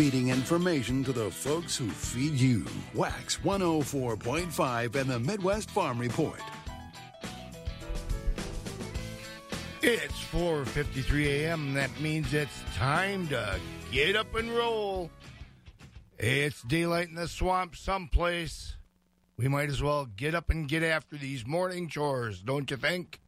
feeding information to the folks who feed you. Wax 104.5 and the Midwest Farm Report. It's 4:53 a.m. That means it's time to get up and roll. It's daylight in the swamp someplace. We might as well get up and get after these morning chores, don't you think?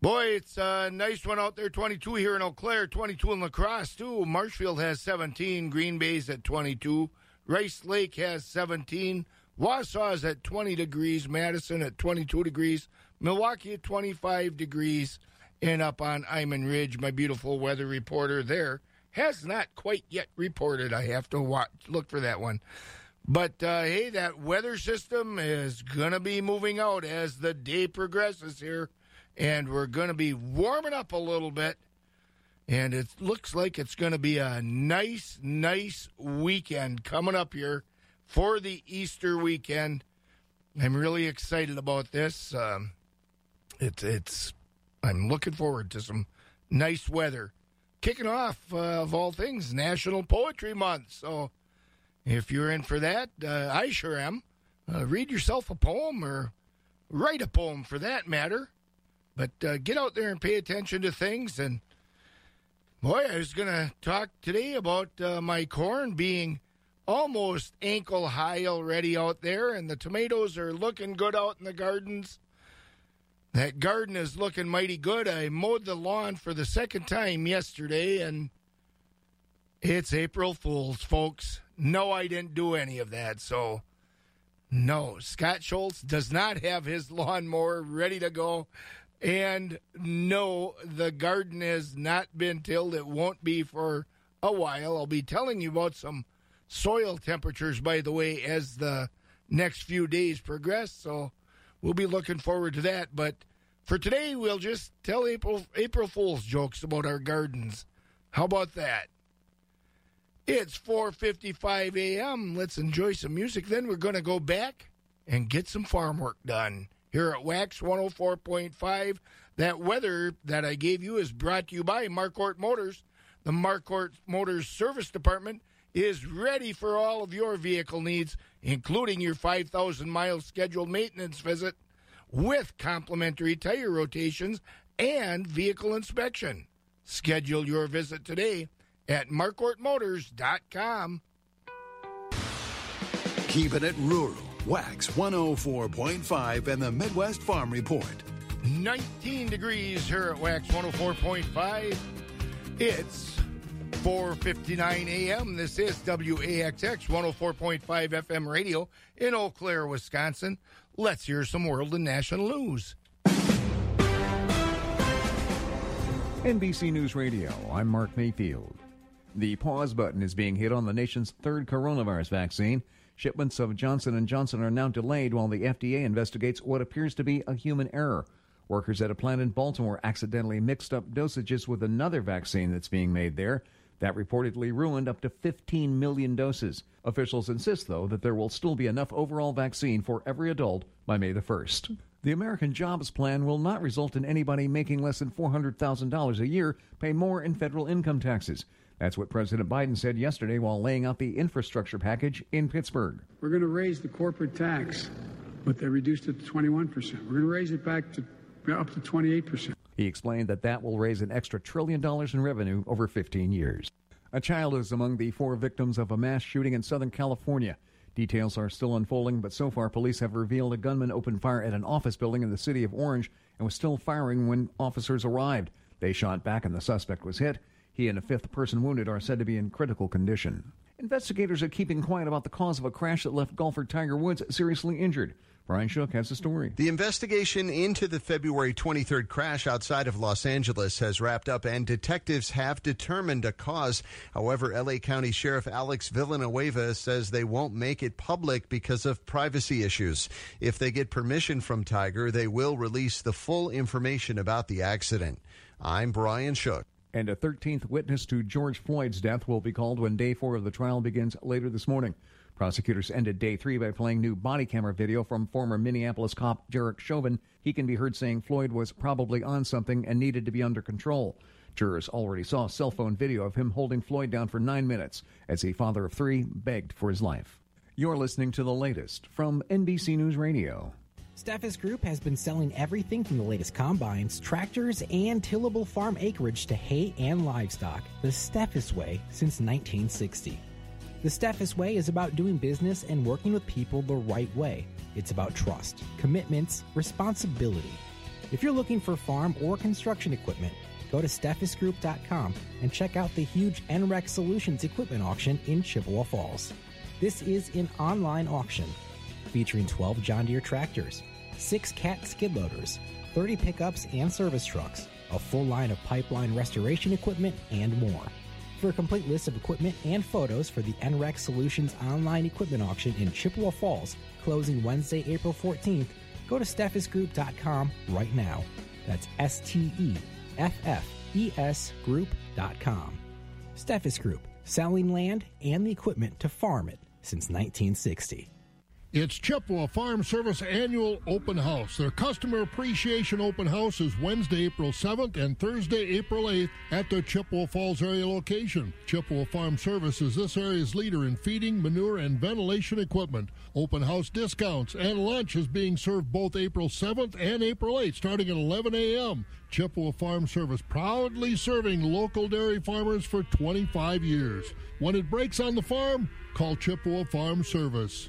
Boy, it's a nice one out there. 22 here in Eau Claire, 22 in Lacrosse too. Marshfield has 17. Green Bay's at 22. Rice Lake has 17. Wausau's at 20 degrees. Madison at 22 degrees. Milwaukee at 25 degrees. And up on Iman Ridge, my beautiful weather reporter there has not quite yet reported. I have to watch, look for that one. But uh, hey, that weather system is going to be moving out as the day progresses here and we're going to be warming up a little bit. And it looks like it's going to be a nice, nice weekend coming up here for the Easter weekend. I'm really excited about this. Um, it's it's I'm looking forward to some nice weather. Kicking off uh, of all things National Poetry Month. So if you're in for that, uh, I sure am. Uh, read yourself a poem or write a poem for that matter. But uh, get out there and pay attention to things. And boy, I was going to talk today about uh, my corn being almost ankle high already out there, and the tomatoes are looking good out in the gardens. That garden is looking mighty good. I mowed the lawn for the second time yesterday, and it's April Fool's, folks. No, I didn't do any of that. So, no, Scott Schultz does not have his lawnmower ready to go and no, the garden has not been tilled. It won't be for a while. I'll be telling you about some soil temperatures, by the way, as the next few days progress. So we'll be looking forward to that. But for today, we'll just tell April April Fool's jokes about our gardens. How about that? It's 4:55 a.m. Let's enjoy some music. Then we're going to go back and get some farm work done here at Wax 104.5. That weather that I gave you is brought to you by Marquardt Motors. The Marquardt Motors Service Department is ready for all of your vehicle needs, including your 5,000 mile scheduled maintenance visit with complimentary tire rotations and vehicle inspection. Schedule your visit today at marquardtmotors.com. Keeping it rural Wax 104.5 and the Midwest Farm Report. 19 degrees here at Wax 104.5. It's 4:59 a.m. This is WAXX 104.5 FM radio in Eau Claire, Wisconsin. Let's hear some world and national news. NBC News Radio. I'm Mark Mayfield. The pause button is being hit on the nation's third coronavirus vaccine. Shipments of Johnson & Johnson are now delayed while the FDA investigates what appears to be a human error. Workers at a plant in Baltimore accidentally mixed up dosages with another vaccine that's being made there. That reportedly ruined up to 15 million doses. Officials insist, though, that there will still be enough overall vaccine for every adult by May the 1st. The American Jobs Plan will not result in anybody making less than $400,000 a year pay more in federal income taxes. That's what President Biden said yesterday while laying out the infrastructure package in Pittsburgh. We're going to raise the corporate tax, but they reduced it to 21%. We're going to raise it back to up to 28%. He explained that that will raise an extra trillion dollars in revenue over 15 years. A child is among the four victims of a mass shooting in Southern California. Details are still unfolding, but so far police have revealed a gunman opened fire at an office building in the city of Orange and was still firing when officers arrived. They shot back and the suspect was hit. He and a fifth person wounded are said to be in critical condition. Investigators are keeping quiet about the cause of a crash that left golfer Tiger Woods seriously injured. Brian Shook has the story. The investigation into the February 23rd crash outside of Los Angeles has wrapped up, and detectives have determined a cause. However, LA County Sheriff Alex Villanueva says they won't make it public because of privacy issues. If they get permission from Tiger, they will release the full information about the accident. I'm Brian Shook and a 13th witness to George Floyd's death will be called when day four of the trial begins later this morning. Prosecutors ended day three by playing new body camera video from former Minneapolis cop Derek Chauvin. He can be heard saying Floyd was probably on something and needed to be under control. Jurors already saw cell phone video of him holding Floyd down for nine minutes as a father of three begged for his life. You're listening to the latest from NBC News Radio. Steffes Group has been selling everything from the latest combines, tractors, and tillable farm acreage to hay and livestock the Steffes way since 1960. The Steffes way is about doing business and working with people the right way. It's about trust, commitments, responsibility. If you're looking for farm or construction equipment, go to steffesgroup.com and check out the huge NREX Solutions equipment auction in Chippewa Falls. This is an online auction featuring 12 John Deere tractors, 6 Cat skid loaders, 30 pickups and service trucks, a full line of pipeline restoration equipment, and more. For a complete list of equipment and photos for the NREX Solutions online equipment auction in Chippewa Falls, closing Wednesday, April 14th, go to steffesgroup.com right now. That's S T E F F E S Group.com. Steffes Group, selling land and the equipment to farm it since 1960. It's Chippewa Farm Service Annual Open House. Their Customer Appreciation Open House is Wednesday, April 7th and Thursday, April 8th at their Chippewa Falls area location. Chippewa Farm Service is this area's leader in feeding, manure, and ventilation equipment. Open house discounts and lunch is being served both April 7th and April 8th, starting at 11 a.m. Chippewa Farm Service proudly serving local dairy farmers for 25 years. When it breaks on the farm, call Chippewa Farm Service.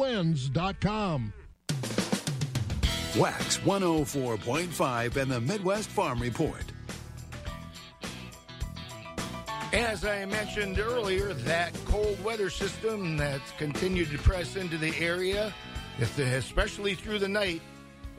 blends.com. Wax 104.5 and the Midwest Farm Report. As I mentioned earlier, that cold weather system that's continued to press into the area, especially through the night,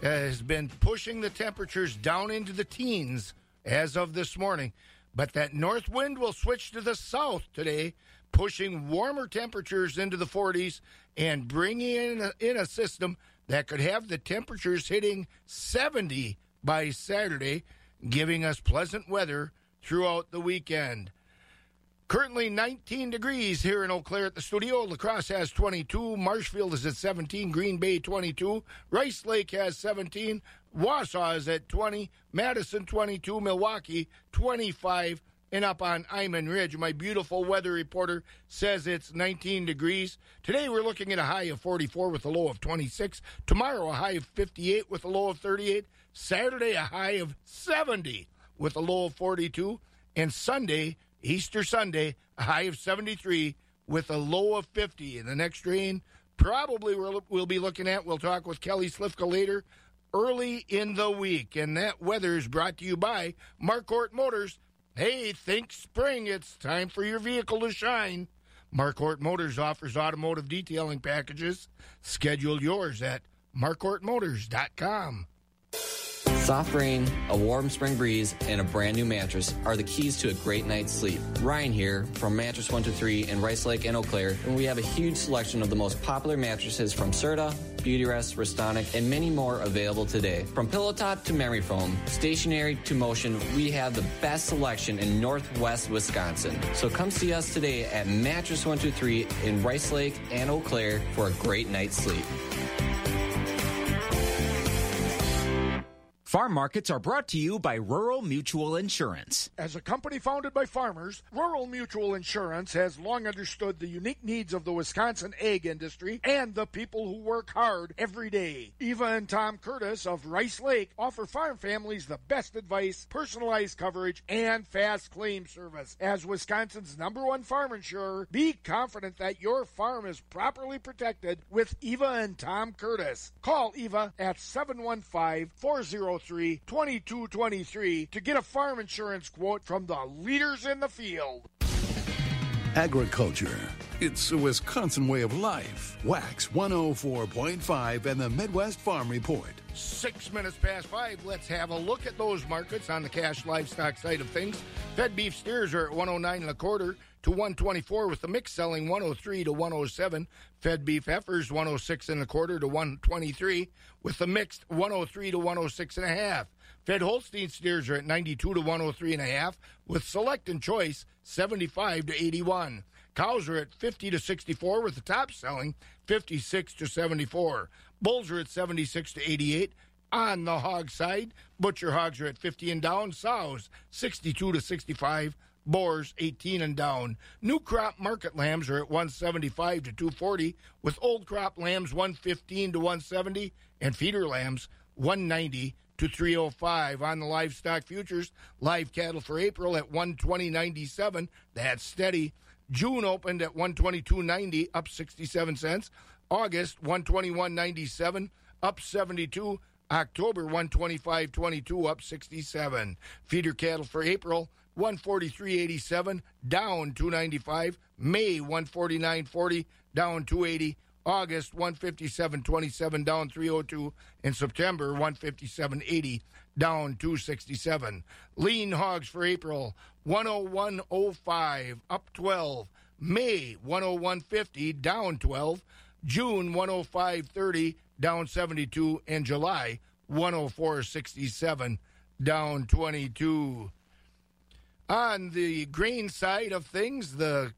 has been pushing the temperatures down into the teens as of this morning. But that north wind will switch to the south today, pushing warmer temperatures into the 40s and bringing in a, in a system that could have the temperatures hitting 70 by Saturday, giving us pleasant weather throughout the weekend. Currently 19 degrees here in Eau Claire at the studio. Lacrosse has 22. Marshfield is at 17. Green Bay 22. Rice Lake has 17. Wausau is at 20. Madison 22. Milwaukee 25. And up on Iman Ridge, my beautiful weather reporter says it's 19 degrees. Today we're looking at a high of 44 with a low of 26. Tomorrow a high of 58 with a low of 38. Saturday a high of 70 with a low of 42. And Sunday Easter Sunday, a high of 73 with a low of 50. And the next rain, probably we'll, we'll be looking at, we'll talk with Kelly Slifka later, early in the week. And that weather is brought to you by Marquardt Motors. Hey, think spring. It's time for your vehicle to shine. Marquardt Motors offers automotive detailing packages. Schedule yours at marquardtmotors.com. Soft rain, a warm spring breeze, and a brand new mattress are the keys to a great night's sleep. Ryan here from Mattress 123 in Rice Lake and Eau Claire, and we have a huge selection of the most popular mattresses from Serta, Beautyrest, Restonic, and many more available today. From pillow top to memory foam, stationary to motion, we have the best selection in Northwest Wisconsin. So come see us today at Mattress 123 in Rice Lake and Eau Claire for a great night's sleep. Farm markets are brought to you by Rural Mutual Insurance. As a company founded by farmers, Rural Mutual Insurance has long understood the unique needs of the Wisconsin egg industry and the people who work hard every day. Eva and Tom Curtis of Rice Lake offer farm families the best advice, personalized coverage, and fast claim service. As Wisconsin's number one farm insurer, be confident that your farm is properly protected with Eva and Tom Curtis. Call Eva at 715 403 2223 2223 to get a farm insurance quote from the leaders in the field. Agriculture. It's a Wisconsin way of life. Wax 104.5 and the Midwest Farm Report. Six minutes past five. Let's have a look at those markets on the cash livestock side of things. Fed beef steers are at 109 and a quarter to 124 with the mix selling 103 to 107. Fed beef heifers 106 and a quarter to 123 with the mixed 103 to 106 and a half. Fed Holstein steers are at 92 to 103 and a half with select and choice 75 to 81. Cows are at 50 to 64 with the top selling 56 to 74. Bulls are at 76 to 88. On the hog side, butcher hogs are at 50 and down. Sows 62 to 65. Boars 18 and down. New crop market lambs are at 175 to 240, with old crop lambs 115 to 170, and feeder lambs 190 to 305 on the livestock futures. Live cattle for April at 120.97. That's steady. June opened at 122.90, up 67 cents. August 121.97, up 72. October 125.22, up 67. Feeder cattle for April 143.87, down 295. May 149.40, down 280. August 157.27, down 302. In September 157.80, down 267. Lean hogs for April 101.05, up 12. May 101.50, down 12. June 105.30, down 72. And July 104.67, down 22. On the grain side of things, the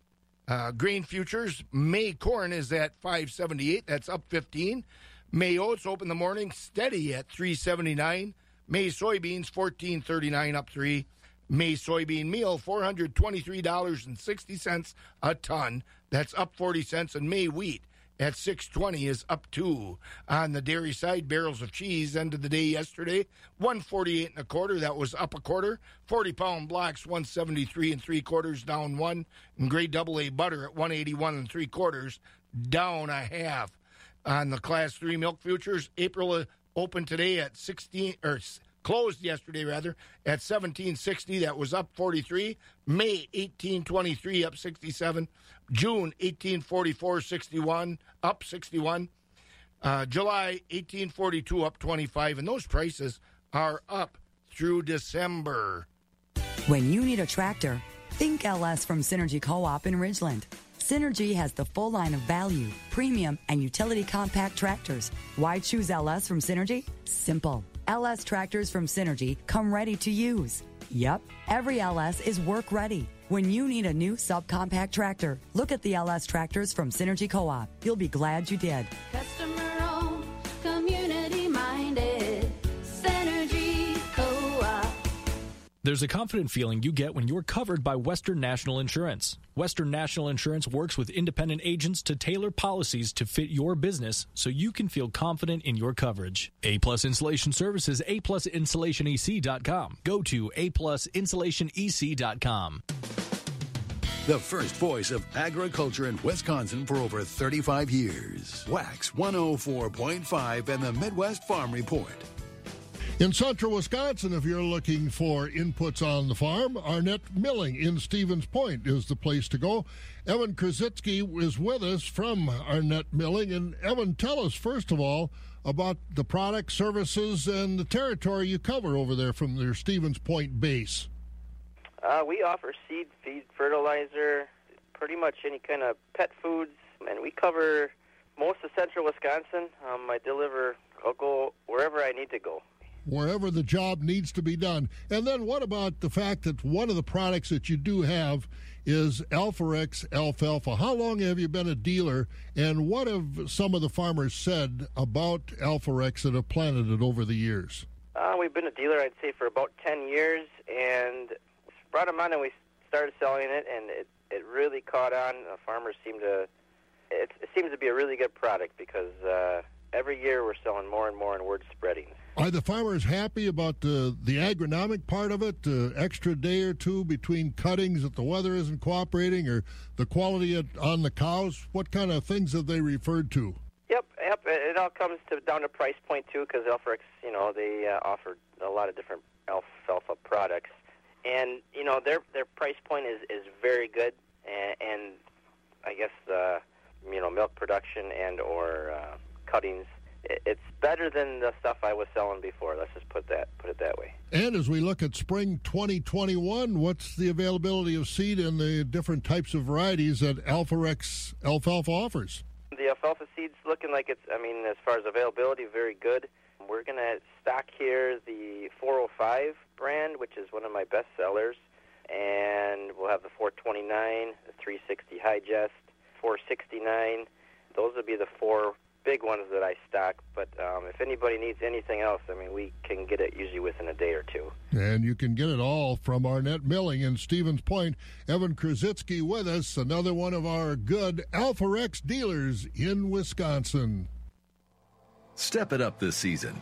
uh, grain futures, May corn is at 578. That's up 15. May oats open the morning steady at 379. May soybeans 1439 up 3. May soybean meal $423.60 a ton. That's up 40 cents. And May wheat at 620 is up 2. On the dairy side, barrels of cheese ended the day yesterday 148 and a quarter. That was up a quarter. 40 pound blocks 173 and 3 quarters down 1. And grade double A butter at 181 and 3 quarters down a half. On the class 3 milk futures, April uh, opened today at 16 or closed yesterday rather at 1760 that was up 43 may 1823 up 67 june 1844 61 up 61 uh, july 1842 up 25 and those prices are up through december. When you need a tractor think ls from synergy co-op in ridgeland. Synergy has the full line of value, premium, and utility compact tractors. Why choose LS from Synergy? Simple. LS tractors from Synergy come ready to use. Yep, every LS is work ready. When you need a new subcompact tractor, look at the LS tractors from Synergy Co op. You'll be glad you did. Customer There's a confident feeling you get when you're covered by Western National Insurance. Western National Insurance works with independent agents to tailor policies to fit your business so you can feel confident in your coverage. A Plus Insulation Services, A Plus InsulationEC.com. Go to A Plus InsulationEC.com. The first voice of agriculture in Wisconsin for over 35 years. Wax 104.5 and the Midwest Farm Report. In central Wisconsin, if you're looking for inputs on the farm, Arnett Milling in Stevens Point is the place to go. Evan Krasitsky is with us from Arnett Milling. And Evan, tell us, first of all, about the products, services, and the territory you cover over there from their Stevens Point base. Uh, we offer seed, feed, fertilizer, pretty much any kind of pet foods, and we cover most of central Wisconsin. Um, I deliver, I'll go wherever I need to go wherever the job needs to be done. And then what about the fact that one of the products that you do have is Alforex alfalfa? How long have you been a dealer, and what have some of the farmers said about Alforex that have planted it over the years? Uh, we've been a dealer, I'd say, for about 10 years, and brought them on and we started selling it, and it, it really caught on. The farmers seem to, it, it seems to be a really good product because uh, every year we're selling more and more and word's spreading. Are the farmers happy about the the agronomic part of it? The extra day or two between cuttings that the weather isn't cooperating, or the quality of, on the cows? What kind of things have they referred to? Yep, yep. It all comes to down to price point too, because Alforex, you know, they uh, offer a lot of different alfalfa products, and you know their their price point is is very good. and, and I guess the you know milk production and or uh, cuttings. It, it's better than the stuff I was selling before. Let's just put that put it that way. And as we look at spring 2021, what's the availability of seed and the different types of varieties that Alforex alfalfa offers? The alfalfa seed's looking like it's. I mean, as far as availability, very good. We're going to stock here the 405 brand, which is one of my best sellers, and we'll have the 429, the 360 Hi-Gest, 469. Those would be the four big ones that I stock. But um, if anybody needs anything else, I mean, we can get it usually within a day or two. And you can get it all from Arnett Milling in Stevens Point. Evan Krasitsky with us, another one of our good Alpha Alforex dealers in Wisconsin. Step it up this season.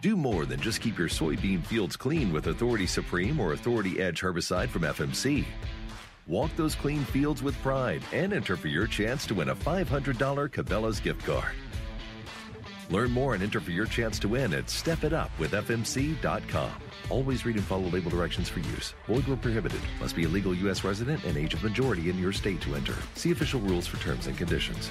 Do more than just keep your soybean fields clean with Authority Supreme or Authority Edge herbicide from FMC. Walk those clean fields with pride and enter for your chance to win a $500 Cabela's gift card. Learn more and enter for your chance to win at stepitupwithfmc.com. Always read and follow label directions for use. Void where prohibited. Must be a legal U.S. resident and age of majority in your state to enter. See official rules for terms and conditions.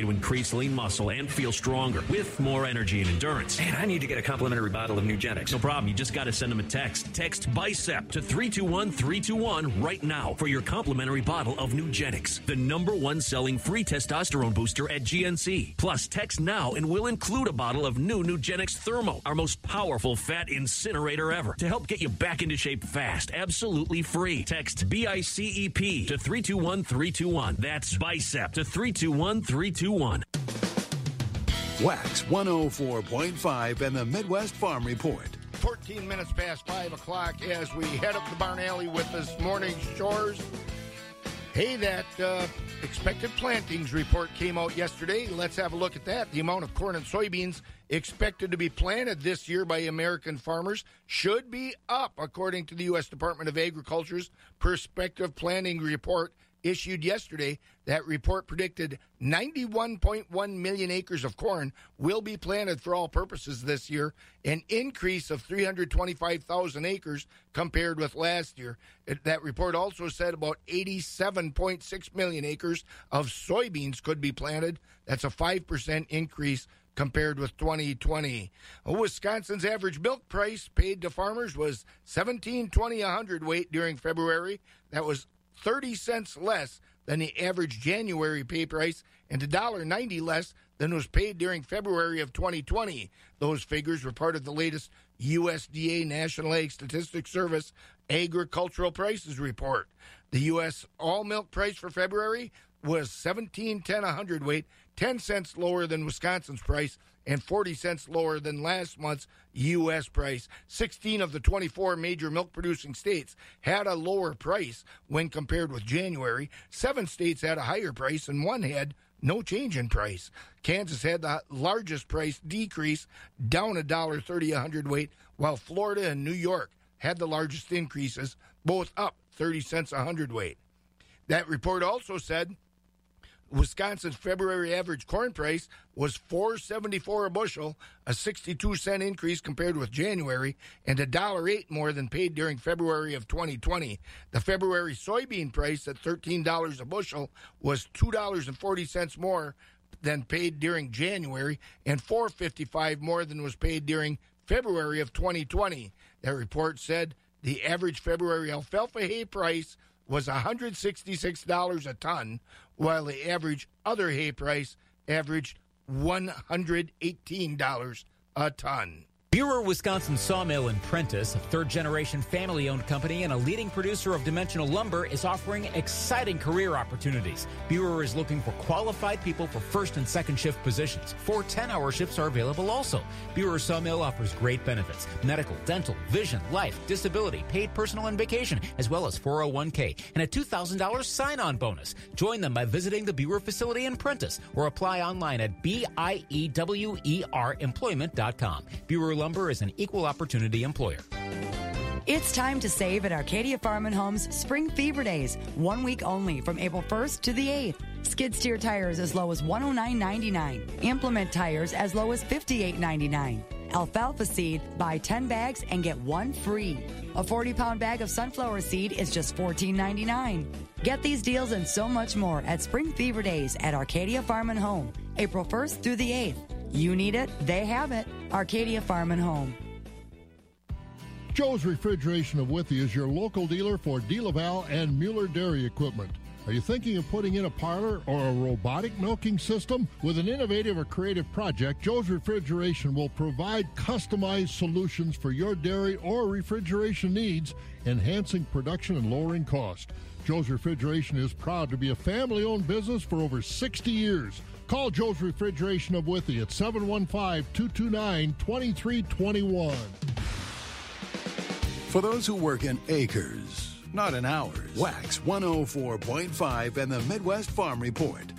to increase lean muscle and feel stronger with more energy and endurance. Man, I need to get a complimentary bottle of Nugenix. No problem. You just got to send them a text. Text BICEP to 321 321 right now for your complimentary bottle of Nugenix, the number one selling free testosterone booster at GNC. Plus, text now and we'll include a bottle of new Nugenix Thermo, our most powerful fat incinerator ever, to help get you back into shape fast, absolutely free. Text BICEP to 321 321. That's BICEP to 321 321. Wax 104.5 and the Midwest Farm Report. 14 minutes past 5 o'clock as we head up the barn alley with this morning's chores. Hey, that uh, expected plantings report came out yesterday. Let's have a look at that. The amount of corn and soybeans expected to be planted this year by American farmers should be up, according to the U.S. Department of Agriculture's Prospective Planting Report issued yesterday. That report predicted 91.1 million acres of corn will be planted for all purposes this year, an increase of 325,000 acres compared with last year. It, that report also said about 87.6 million acres of soybeans could be planted. That's a 5% increase compared with 2020. Wisconsin's average milk price paid to farmers was 17.20 a hundredweight during February. That was 30 cents less than the average January pay price and $1.90 less than was paid during February of 2020. Those figures were part of the latest USDA National Ag Statistics Service agricultural prices report. The U.S. all milk price for February was 17.10 a hundredweight, 10 cents lower than Wisconsin's price and 40 cents lower than last month's U.S. price. 16 of the 24 major milk producing states had a lower price when compared with January. Seven states had a higher price, and one had no change in price. Kansas had the largest price decrease, down a dollar thirty a hundredweight, while Florida and New York had the largest increases, both up 30 cents a hundredweight. That report also said Wisconsin's February average corn price was 474 a bushel, a 62 cent increase compared with January, and a dollar eight more than paid during February of 2020. The February soybean price at $13 a bushel was $2.40 more than paid during January and 455 more than was paid during February of 2020. That report said the average February alfalfa hay price was $166 a ton, while the average other hay price averaged $118 a ton. Biewer Wisconsin Sawmill and Prentice, a third generation family owned company and a leading producer of dimensional lumber, is offering exciting career opportunities. Biewer is looking for qualified people for first and second shift positions. Four 10 hour shifts are available also. Biewer Sawmill offers great benefits medical, dental, vision, life, disability, paid personal and vacation, as well as 401k and a $2,000 sign on bonus. Join them by visiting the Biewer facility in Prentice or apply online at B I E W E R employment.com. Biewer Lumber is an equal opportunity employer. It's time to save at Arcadia Farm and Homes Spring Fever Days. One week only from April 1st to the 8th. Skid steer tires as low as $109.99. Implement tires as low as $58.99. Alfalfa seed, buy 10 bags and get one free. A 40 pound bag of sunflower seed is just $14.99. Get these deals and so much more at Spring Fever Days at Arcadia Farm and Home, April 1st through the 8th. You need it, they have it. Arcadia Farm and Home. Joe's Refrigeration of Withee is your local dealer for DeLaval and Mueller Dairy Equipment. Are you thinking of putting in a parlor or a robotic milking system? With an innovative or creative project, Joe's Refrigeration will provide customized solutions for your dairy or refrigeration needs, enhancing production and lowering cost. Joe's Refrigeration is proud to be a family owned business for over 60 years. Call Joe's Refrigeration of Withee at 715 229 2321. For those who work in acres, not in hours, Wax 104.5 and the Midwest Farm Report.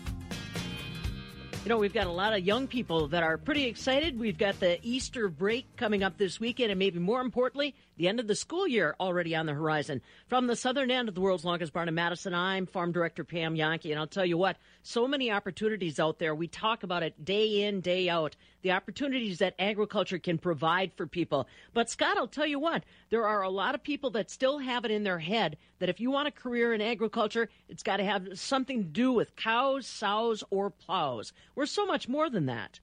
You know, we've got a lot of young people that are pretty excited. We've got the Easter break coming up this weekend, and maybe more importantly, the end of the school year already on the horizon. From the southern end of the world's longest barn in Madison, I'm Farm Director Pam Jahnke, and I'll tell you what, so many opportunities out there. We talk about it day in, day out, the opportunities that agriculture can provide for people. But Scott, I'll tell you what, there are a lot of people that still have it in their head that if you want a career in agriculture, it's got to have something to do with cows, sows, or plows. We're so much more than that.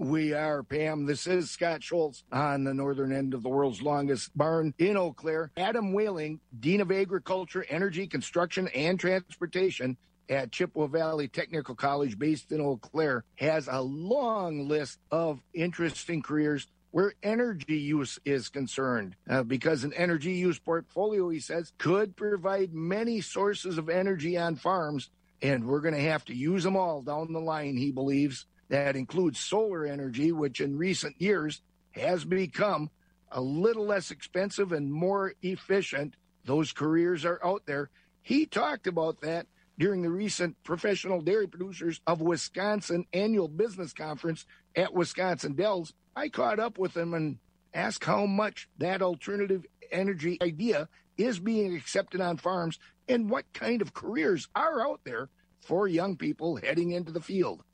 We are, Pam. This is Scott Schultz on the northern end of the world's longest barn in Eau Claire. Adam Wehling, Dean of Agriculture, Energy, Construction, and Transportation at Chippewa Valley Technical College based in Eau Claire, has a long list of interesting careers where energy use is concerned. Uh, because an energy use portfolio, he says, could provide many sources of energy on farms, and we're going to have to use them all down the line, he believes. That includes solar energy, which in recent years has become a little less expensive and more efficient. Those careers are out there. He talked about that during the recent Professional Dairy Producers of Wisconsin annual business conference at Wisconsin Dells. I caught up with him and asked how much that alternative energy idea is being accepted on farms and what kind of careers are out there for young people heading into the field.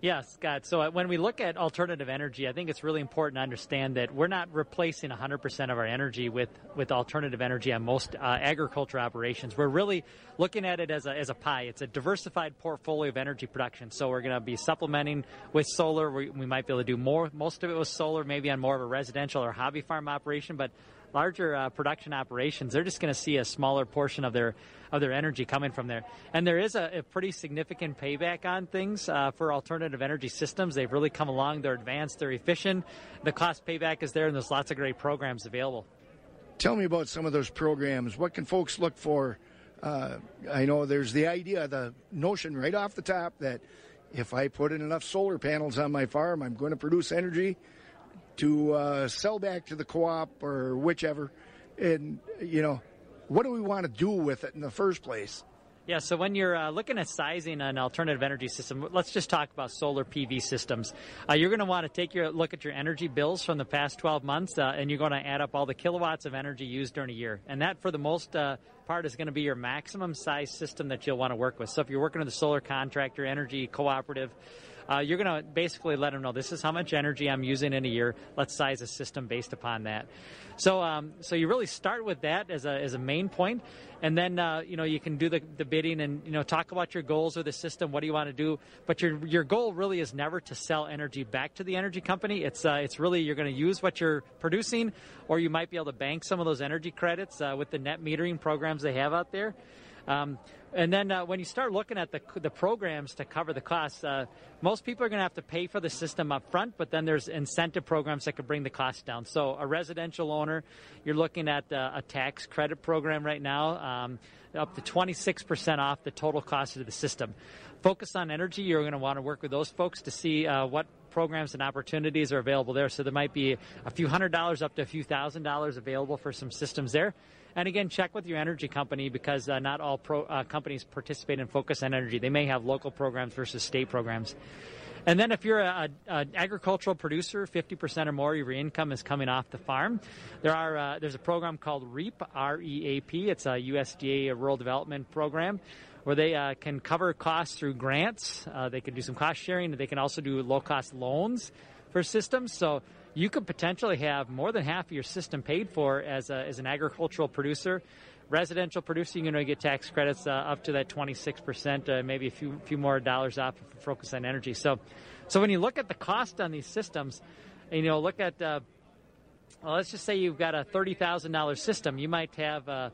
Yes, Scott. So uh, when we look at alternative energy, I think it's really important to understand that we're not replacing 100% of our energy with, with alternative energy on most uh, agriculture operations. We're really looking at it as a, as a pie. It's a diversified portfolio of energy production. So we're going to be supplementing with solar. We, we might be able to do more, most of it with solar, maybe on more of a residential or hobby farm operation, but larger uh, production operations, they're just going to see a smaller portion of their of their energy coming from there. And there is a, a pretty significant payback on things uh, for alternative energy systems. They've really come along. They're advanced. They're efficient. The cost payback is there, and there's lots of great programs available. Tell me about some of those programs. What can folks look for? Uh, I know there's the idea, the notion right off the top that if I put in enough solar panels on my farm, I'm going to produce energy to uh, sell back to the co-op or whichever. And you know, what do we want to do with it in the first place? Yeah, so when you're uh, looking at sizing an alternative energy system, let's just talk about solar PV systems. Uh, you're going to want to take your look at your energy bills from the past 12 months, uh, and you're going to add up all the kilowatts of energy used during a year. And that, for the most uh, part, is going to be your maximum size system that you'll want to work with. So if you're working with a solar contractor, energy cooperative, uh, you're going to basically let them know this is how much energy I'm using in a year. Let's size a system based upon that. So, um, so you really start with that as a, as a main point, and then uh, you know you can do the, the bidding and you know talk about your goals of the system. What do you want to do? But your your goal really is never to sell energy back to the energy company. It's uh, it's really you're going to use what you're producing, or you might be able to bank some of those energy credits uh, with the net metering programs they have out there. Um, and then uh, when you start looking at the, the programs to cover the costs, uh, most people are going to have to pay for the system up front, but then there's incentive programs that could bring the cost down. So a residential owner, you're looking at uh, a tax credit program right now, um, up to 26% off the total cost of the system. Focus on energy, you're going to want to work with those folks to see uh, what programs and opportunities are available there. So there might be a few hundred dollars up to a few thousand dollars available for some systems there. And again, check with your energy company because uh, not all pro, uh, companies participate in Focus on Energy. They may have local programs versus state programs. And then if you're an agricultural producer, 50% or more of your income is coming off the farm. There are uh, there's a program called REAP, R-E-A-P. It's a USDA rural development program where they uh, can cover costs through grants. Uh, they can do some cost sharing. They can also do low cost loans for systems. So you could potentially have more than half of your system paid for as, a, as an agricultural producer. Residential producer, you're going to get tax credits uh, up to that 26%, uh, maybe a few few more dollars off for focus on energy. So, so when you look at the cost on these systems, you know, look at, uh, well, let's just say you've got a $30,000 system. You might have uh,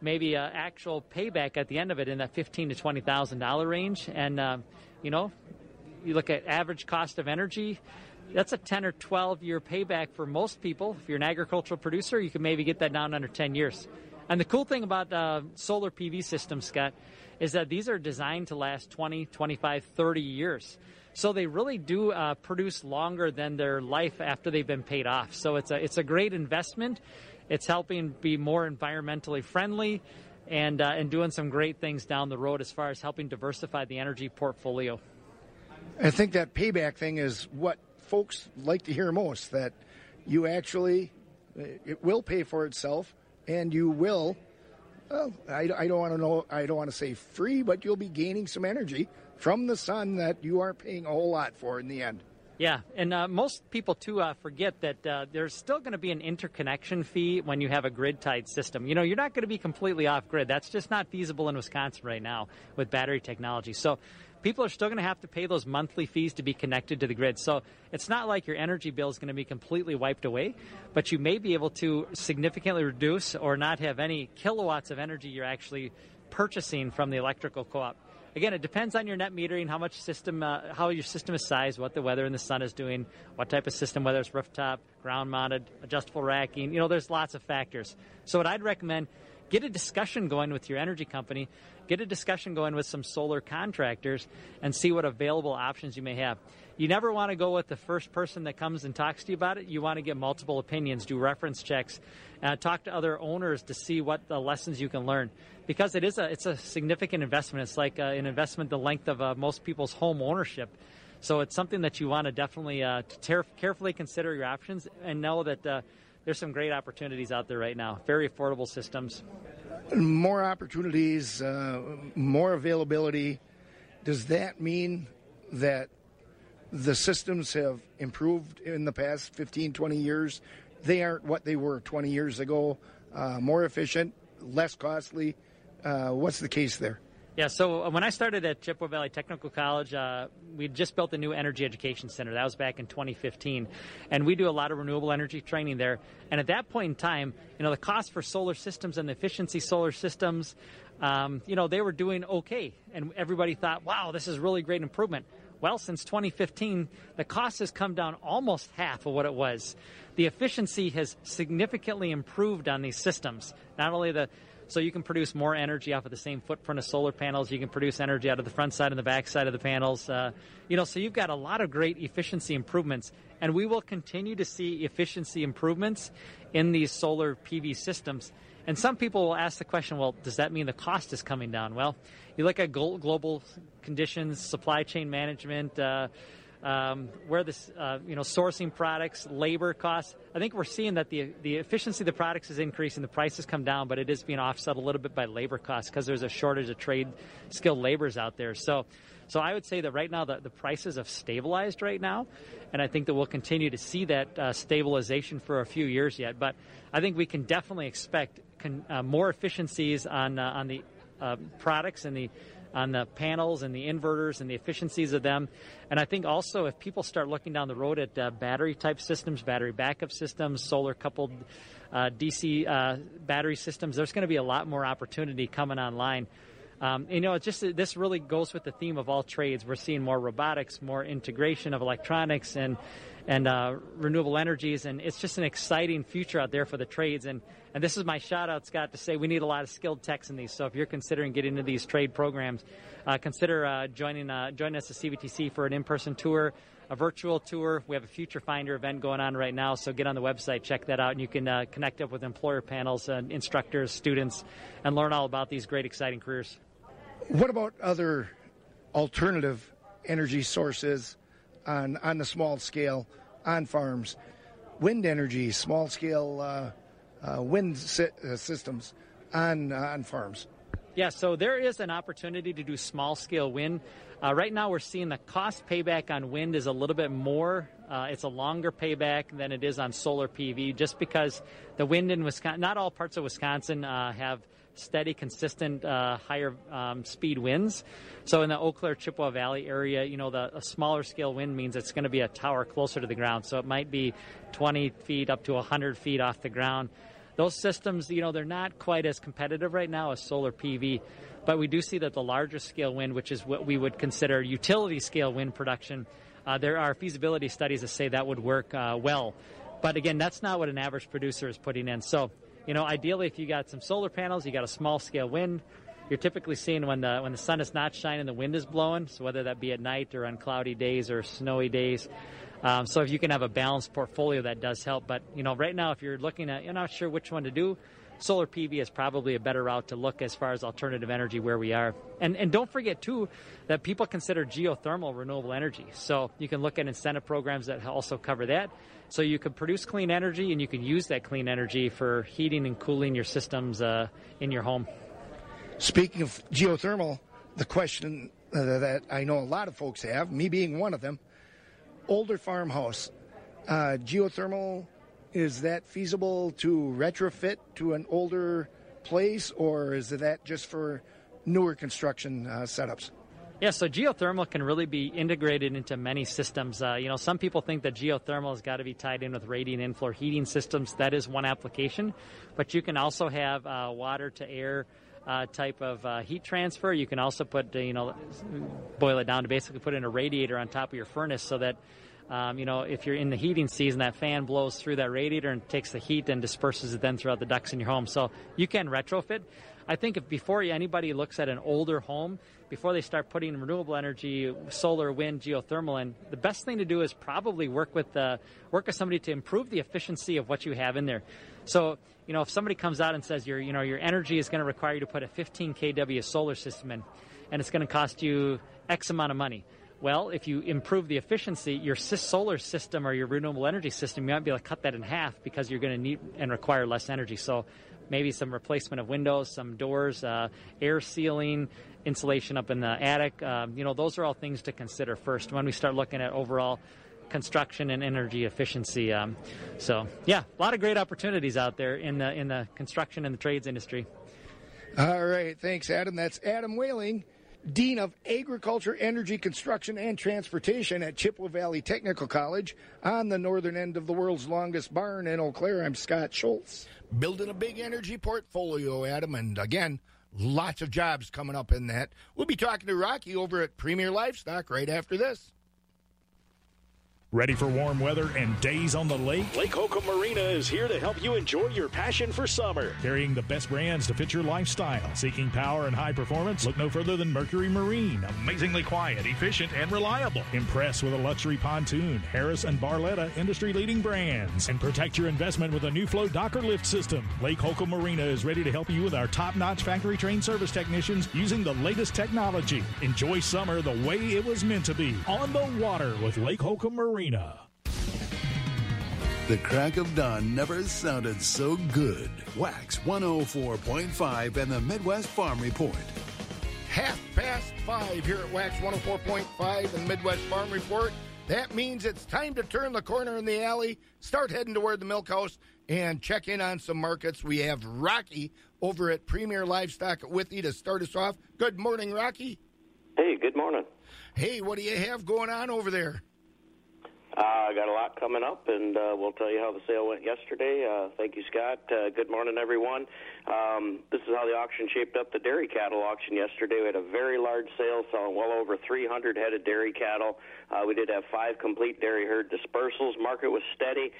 maybe an actual payback at the end of it in that fifteen to twenty thousand dollar range. And uh, you know, you look at average cost of energy. That's a 10 or 12 year payback for most people. If you're an agricultural producer, you can maybe get that down under 10 years. And the cool thing about uh, solar PV systems, Scott, is that these are designed to last 20, 25, 30 years. So they really do uh, produce longer than their life after they've been paid off. So it's a, it's a great investment. It's helping be more environmentally friendly and, uh, and doing some great things down the road as far as helping diversify the energy portfolio. I think that payback thing is what folks like to hear most that you actually, it will pay for itself and you will. Well, I, I don't want to know. I don't want to say free, but you'll be gaining some energy from the sun that you aren't paying a whole lot for in the end. Yeah, and uh, most people too uh, forget that uh, there's still going to be an interconnection fee when you have a grid tied system. You know, you're not going to be completely off grid. That's just not feasible in Wisconsin right now with battery technology. So people are still going to have to pay those monthly fees to be connected to the grid. So it's not like your energy bill is going to be completely wiped away, but you may be able to significantly reduce or not have any kilowatts of energy you're actually purchasing from the electrical co-op. Again, it depends on your net metering, how much system, uh, how your system is sized, what the weather and the sun is doing, what type of system, whether it's rooftop, ground mounted, adjustable racking. You know, there's lots of factors. So what I'd recommend, get a discussion going with your energy company, get a discussion going with some solar contractors, and see what available options you may have. You never want to go with the first person that comes and talks to you about it. You want to get multiple opinions, do reference checks, uh, talk to other owners to see what the lessons you can learn. Because it is a it's a significant investment. It's like uh, an investment the length of uh, most people's home ownership. So it's something that you want to definitely uh, ter- carefully consider your options and know that uh, there's some great opportunities out there right now. Very affordable systems. More opportunities, uh, more availability. Does that mean that the systems have improved in the past 15, 20 years? They aren't what they were 20 years ago. Uh, more efficient, less costly. Uh, what's the case there? Yeah, so uh, when I started at Chippewa Valley Technical College, uh, we just built a new energy education center. That was back in 2015. And we do a lot of renewable energy training there. And at that point in time, you know, the cost for solar systems and the efficiency solar systems, um, you know, they were doing okay. And everybody thought, wow, this is really great improvement. Well, since 2015, the cost has come down almost half of what it was. The efficiency has significantly improved on these systems. Not only the so you can produce more energy off of the same footprint of solar panels. You can produce energy out of the front side and the back side of the panels. Uh, you know, so you've got a lot of great efficiency improvements, and we will continue to see efficiency improvements in these solar PV systems. And some people will ask the question, well, does that mean the cost is coming down? Well, you look at global conditions, supply chain management, uh, um, where this, uh, you know, sourcing products, labor costs. I think we're seeing that the the efficiency of the products is increasing, the prices come down, but it is being offset a little bit by labor costs because there's a shortage of trade skilled laborers out there. So, so I would say that right now the, the prices have stabilized right now, and I think that we'll continue to see that uh, stabilization for a few years yet. But I think we can definitely expect con- uh, more efficiencies on uh, on the uh, products and the on the panels and the inverters and the efficiencies of them. And I think also if people start looking down the road at uh, battery type systems, battery backup systems, solar coupled uh, DC uh, battery systems, there's going to be a lot more opportunity coming online. Um, you know, just this really goes with the theme of all trades. We're seeing more robotics, more integration of electronics, and and uh, renewable energies, and it's just an exciting future out there for the trades. And and this is my shout out, Scott, to say we need a lot of skilled techs in these. So if you're considering getting into these trade programs, uh, consider uh, joining uh, joining us at CVTC for an in person tour a virtual tour. We have a Future Finder event going on right now, so get on the website, check that out, and you can uh, connect up with employer panels, and instructors, students, and learn all about these great, exciting careers. What about other alternative energy sources on on the small scale on farms? Wind energy, small scale uh, uh, wind si- uh, systems on on farms. Yeah, so there is an opportunity to do small scale wind. Uh, right now, we're seeing the cost payback on wind is a little bit more. Uh, it's a longer payback than it is on solar PV, just because the wind in Wisconsin, not all parts of Wisconsin uh, have steady, consistent, uh, higher um, speed winds. So in the Eau Claire Chippewa Valley area, you know, the a smaller scale wind means it's going to be a tower closer to the ground. So it might be 20 feet up to 100 feet off the ground. Those systems, you know, they're not quite as competitive right now as solar PV. But we do see that the larger scale wind, which is what we would consider utility scale wind production, uh, there are feasibility studies that say that would work uh, well. But again, that's not what an average producer is putting in. So, you know, ideally, if you got some solar panels, you got a small scale wind. You're typically seeing when the when the sun is not shining, the wind is blowing. So whether that be at night or on cloudy days or snowy days. Um, so if you can have a balanced portfolio, that does help. But you know, right now, if you're looking at, you're not sure which one to do solar PV is probably a better route to look as far as alternative energy where we are. And and don't forget too that people consider geothermal renewable energy. So you can look at incentive programs that also cover that. So you can produce clean energy and you can use that clean energy for heating and cooling your systems uh, in your home. Speaking of geothermal, the question uh, that I know a lot of folks have, me being one of them, older farmhouse, uh, geothermal is that feasible to retrofit to an older place, or is that just for newer construction uh, setups? Yeah, so geothermal can really be integrated into many systems. Uh, you know, some people think that geothermal has got to be tied in with radiant in-floor heating systems. That is one application, but you can also have uh, water to air uh, type of uh, heat transfer. You can also put, uh, you know, boil it down to basically put in a radiator on top of your furnace so that um, you know, if you're in the heating season, that fan blows through that radiator and takes the heat and disperses it then throughout the ducts in your home. So you can retrofit. I think if before anybody looks at an older home, before they start putting renewable energy, solar, wind, geothermal in, the best thing to do is probably work with uh, work with somebody to improve the efficiency of what you have in there. So, you know, if somebody comes out and says your, you know, your energy is going to require you to put a 15 kW solar system in, and it's going to cost you X amount of money. Well, if you improve the efficiency, your solar system or your renewable energy system, you might be able to cut that in half because you're going to need and require less energy. So maybe some replacement of windows, some doors, uh, air sealing, insulation up in the attic. Um, you know, those are all things to consider first when we start looking at overall construction and energy efficiency. Um, so, yeah, a lot of great opportunities out there in the in the construction and the trades industry. All right, thanks, Adam. That's Adam Wehling. Dean of Agriculture, Energy, Construction, and Transportation at Chippewa Valley Technical College on the northern end of the world's longest barn in Eau Claire. I'm Scott Schultz. Building a big energy portfolio, Adam, and again, lots of jobs coming up in that. We'll be talking to Rocky over at Premier Livestock right after this. Ready for warm weather and days on the lake? Lake Holcomb Marina is here to help you enjoy your passion for summer. Carrying the best brands to fit your lifestyle. Seeking power and high performance? Look no further than Mercury Marine. Amazingly quiet, efficient, and reliable. Impress with a luxury pontoon, Harris and Barletta industry leading brands. And protect your investment with a new flow docker lift system. Lake Holcomb Marina is ready to help you with our top notch factory trained service technicians using the latest technology. Enjoy summer the way it was meant to be. On the water with Lake Holcomb Marina. The crack of dawn never sounded so good. WAXX 104.5 and the Midwest Farm Report. Half past five here at WAXX 104.5 and Midwest Farm Report. That means it's time to turn the corner in the alley, start heading toward the milk house, and check in on some markets. We have Rocky over at Premier Livestock with you to start us off. Good morning, Rocky. Hey, good morning. Hey, what do you have going on over there? Uh, got a lot coming up, and uh, we'll tell you how the sale went yesterday. Uh, thank you, Scott. Uh, good morning, everyone. Um, this is how the auction shaped up the dairy cattle auction yesterday. We had a very large sale, selling well over 300 head of dairy cattle. Uh, we did have five complete dairy herd dispersals. Market was steady.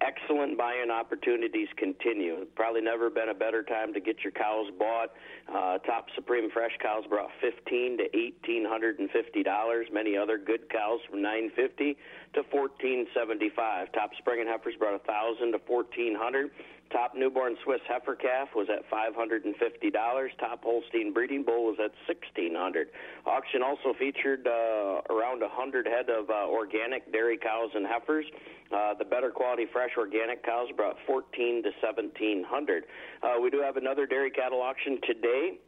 Excellent buying opportunities continue. Probably never been a better time to get your cows bought. Uh, top Supreme Fresh cows brought fifteen to eighteen hundred and fifty dollars. Many other good cows from nine fifty to fourteen seventy five. Top Spring and heifers brought a thousand to fourteen hundred. Top newborn Swiss heifer calf was at five hundred and fifty dollars. Top Holstein breeding bull was at $1,600. Auction also featured uh, around hundred head of uh, organic dairy cows and heifers. Uh, the better quality fresh organic cows brought fourteen to seventeen hundred. Uh, we do have another dairy cattle auction today.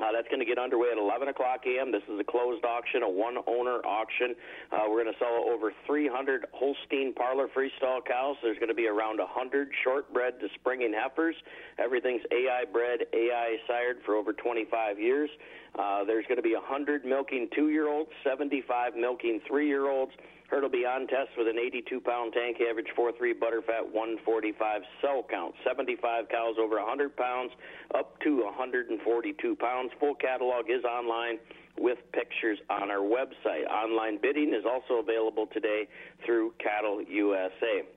Uh, that's going to get underway at 11 o'clock a.m. This is a closed auction, a one owner auction. Uh, we're going to sell over 300 Holstein parlor freestall cows. There's going to be around 100 shortbred to springing heifers. Everything's AI bred, AI sired for over 25 years. Uh, there's going to be 100 milking two year olds, 75 milking three year olds. Herd will be on test with an 82 pound tank, average 4.3 butterfat, 145 cell count. 75 cows over 100 pounds, up to 142 pounds. Full catalog is online with pictures on our website. Online bidding is also available today through Cattle USA.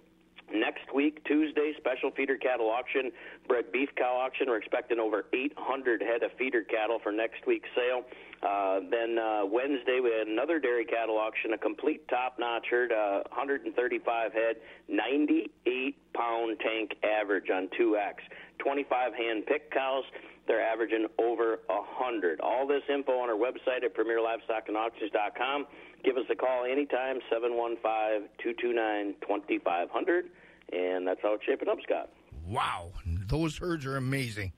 Next week, Tuesday, special feeder cattle auction, bred beef cow auction. We're expecting over 800 head of feeder cattle for next week's sale. Uh, then uh, Wednesday, we had another dairy cattle auction, a complete top notch herd, uh, 135 head, 98 pound tank average on 2X. 25 hand picked cows. They're averaging over 100. All this info on our website at premierlivestockandauctions.com. Give us a call anytime, 715 229 2500. And that's how it's shaping up, Scott. Wow, those herds are amazing.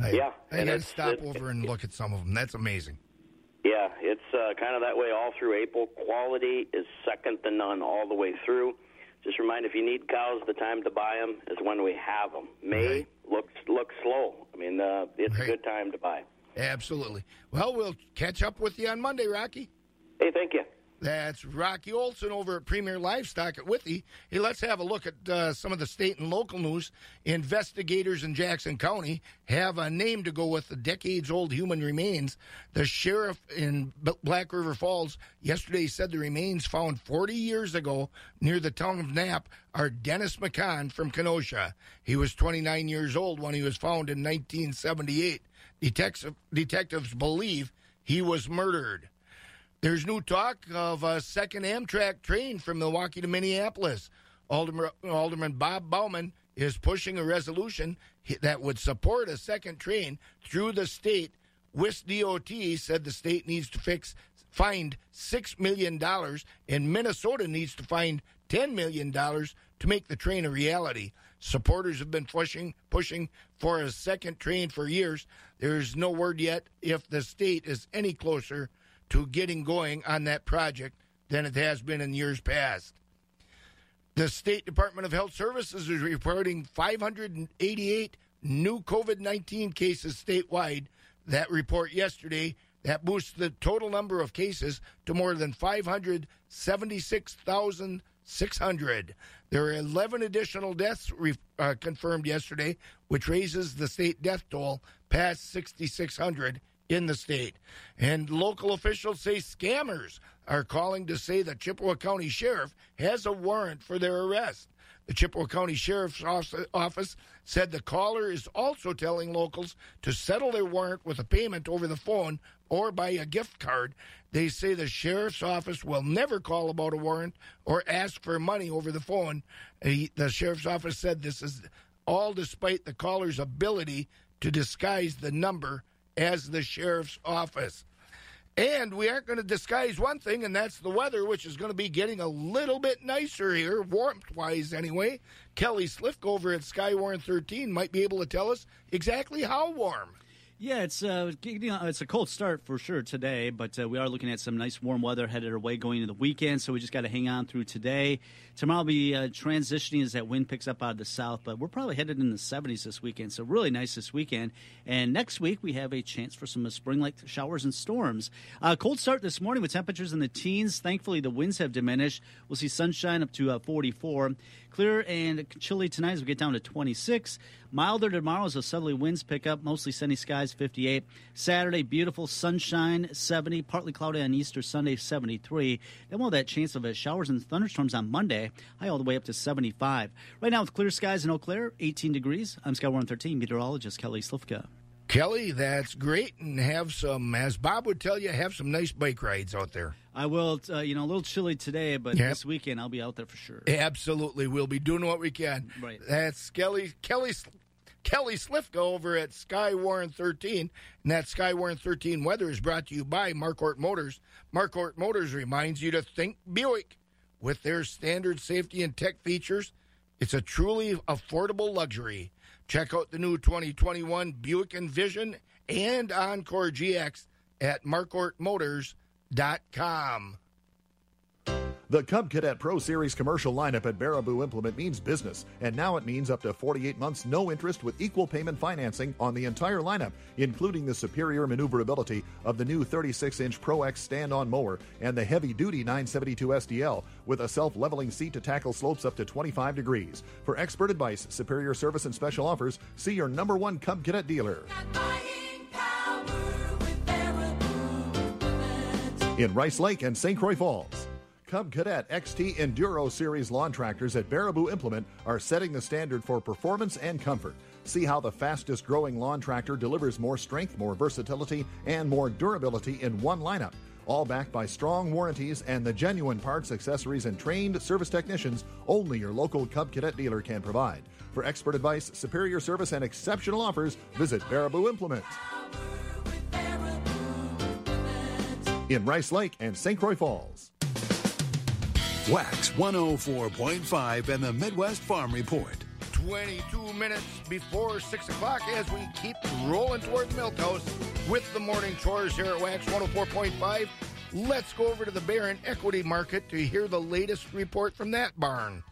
I, Yeah, I and got to stop over and look at some of them. That's amazing. Yeah, it's uh, kind of that way all through April. Quality is second to none all the way through. Just remind if you need cows, the time to buy them is when we have them. May looks looks slow. I mean, uh, it's a good time to buy. Absolutely. Well, we'll catch up with you on Monday, Rocky. Hey, thank you. That's Rocky Olson over at Premier Livestock at Withee. Hey, let's have a look at uh, some of the state and local news. Investigators in Jackson County have a name to go with the decades old human remains. The sheriff in Black River Falls yesterday said the remains found 40 years ago near the town of Knapp are Dennis McCann from Kenosha. He was 29 years old when he was found in 1978. Detectives, detectives believe he was murdered. There's new talk of a second Amtrak train from Milwaukee to Minneapolis. Alderman, Alderman Bob Bauman is pushing a resolution that would support a second train through the state. WIS DOT said the state needs to fix find six million dollars, and Minnesota needs to find ten million dollars to make the train a reality. Supporters have been pushing pushing for a second train for years. There's no word yet if the state is any closer to getting going on that project than it has been in years past. The State Department of Health Services is reporting 588 new COVID 19 cases statewide. That report yesterday that boosts the total number of cases to more than 576,600. There are 11 additional deaths re- uh, confirmed yesterday, which raises the state death toll past 6,600 in the state. And local officials say scammers are calling to say the Chippewa County Sheriff has a warrant for their arrest. The Chippewa County Sheriff's Office- said the caller is also telling locals to settle their warrant with a payment over the phone or by a gift card. They say the Sheriff's Office will never call about a warrant or ask for money over the phone. The Sheriff's Office said this is all despite the caller's ability to disguise the number as the Sheriff's Office. And we aren't going to disguise one thing, and that's the weather, which is going to be getting a little bit nicer here, warmth wise anyway. Kelly Slifk over at Skywarn 13 might be able to tell us exactly how warm. Yeah, it's uh, it's a cold start for sure today, but uh, we are looking at some nice warm weather headed our way going into the weekend. So we just got to hang on through today. Tomorrow will be uh, transitioning as that wind picks up out of the south, but we're probably headed in the 70s this weekend. So really nice this weekend. And next week we have a chance for some spring-like showers and storms. Uh, cold start this morning with temperatures in the teens. Thankfully, the winds have diminished. We'll see sunshine up to uh, 44. Clear and chilly tonight as we get down to 26. Milder tomorrow as the southerly winds pick up, mostly sunny skies, 58. Saturday, beautiful sunshine, 70. Partly cloudy on Easter Sunday, 73. Then we'll have that chance of uh, showers and thunderstorms on Monday, high all the way up to 75. Right now with clear skies in Eau Claire, 18 degrees. I'm Sky 113 meteorologist Kelly Slifka. Kelly, that's great, and have some, as Bob would tell you, have some nice bike rides out there. I will, uh, you know, a little chilly today, but Yep. this weekend I'll be out there for sure. Absolutely, we'll be doing what we can. Right. That's Kelly Kelly Kelly Slifka over at Skywarn 13, and that Skywarn 13 weather is brought to you by Marquardt Motors. Marquardt Motors reminds you to think Buick with their standard safety and tech features. It's a truly affordable luxury. Check out the new 2021 Buick Envision and Encore GX at marquardtmotors.com. The Cub Cadet Pro Series commercial lineup at Baraboo Implement means business, and now it means up to 48 months no interest with equal payment financing on the entire lineup, including the superior maneuverability of the new 36 inch Pro X stand on mower and the heavy duty 972 SDL with a self leveling seat to tackle slopes up to 25 degrees. For expert advice, superior service, and special offers, see your number one Cub Cadet dealer. In Rice Lake and St. Croix Falls. Cub Cadet XT Enduro Series lawn tractors at Baraboo Implement are setting the standard for performance and comfort. See how the fastest growing lawn tractor delivers more strength, more versatility, and more durability in one lineup. All backed by strong warranties and the genuine parts, accessories, and trained service technicians only your local Cub Cadet dealer can provide. For expert advice, superior service, and exceptional offers, visit Baraboo Implement. In Rice Lake and St. Croix Falls. WAXX 104.5 and the Midwest Farm Report. 22 minutes before 6 o'clock as we keep rolling toward Milkhouse with the morning chores here at WAXX 104.5. Let's go over to the Barron Equity Market to hear the latest report from that barn.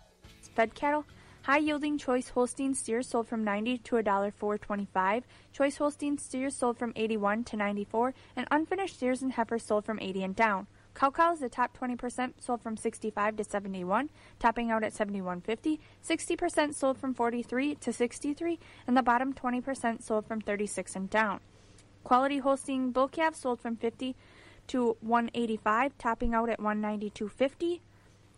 Fed cattle. High yielding choice Holstein steers sold from 90 to $1.425. Choice Holstein steers sold from 81 to 94, and unfinished steers and heifers sold from 80 and down. Cow cows, the top 20% sold from 65 to 71, topping out at 71.50. 60% sold from 43 to 63, and the bottom 20% sold from 36 and down. Quality Holstein bull calves sold from 50 to 185, topping out at 192.50.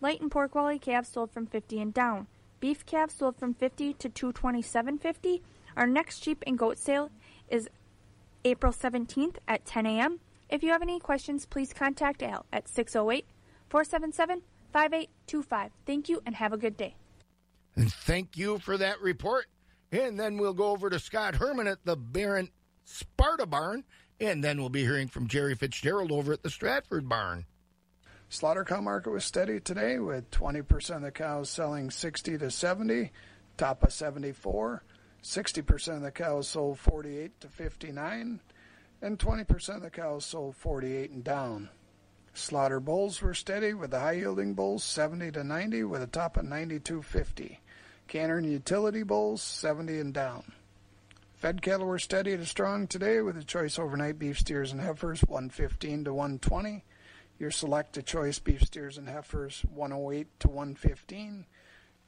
Light and poor quality calves sold from 50 and down. Beef calves sold from 50 to 227.50. Our next sheep and goat sale is April 17th at 10 a.m. If you have any questions, please contact Al at 608 477 5825. Thank you and have a good day. And thank you for that report. And then we'll go over to Scott Herman at the Barron Sparta Barn. And then we'll be hearing from Jerry Fitzgerald over at the Stratford Barn. Slaughter cow market was steady today with 20% of the cows selling 60 to 70, top of 74. 60% of the cows sold 48 to 59, and 20% of the cows sold 48 and down. Slaughter bulls were steady with the high yielding bulls 70 to 90 with a top of 92.50. Canner and utility bulls 70 and down. Fed cattle were steady to strong today with the choice overnight beef steers and heifers 115 to 120. Your select selected choice beef steers and heifers 108 to 115.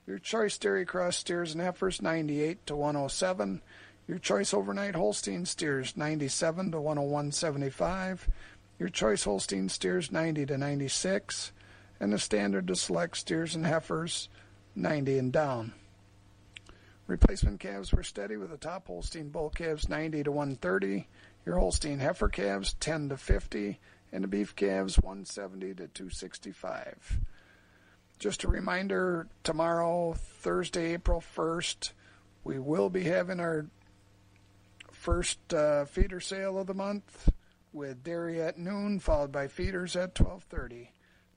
Your choice dairy cross steers and heifers 98 to 107. Your choice overnight Holstein steers 97 to 101.75. Your choice Holstein steers 90 to 96. And the standard to select steers and heifers 90 and down. Replacement calves were steady with the top Holstein bull calves 90 to 130, your Holstein heifer calves 10 to 50, and the beef calves 170 to 265. Just a reminder tomorrow, Thursday, April 1st, we will be having our first uh, feeder sale of the month with dairy at noon, followed by feeders at 12:30.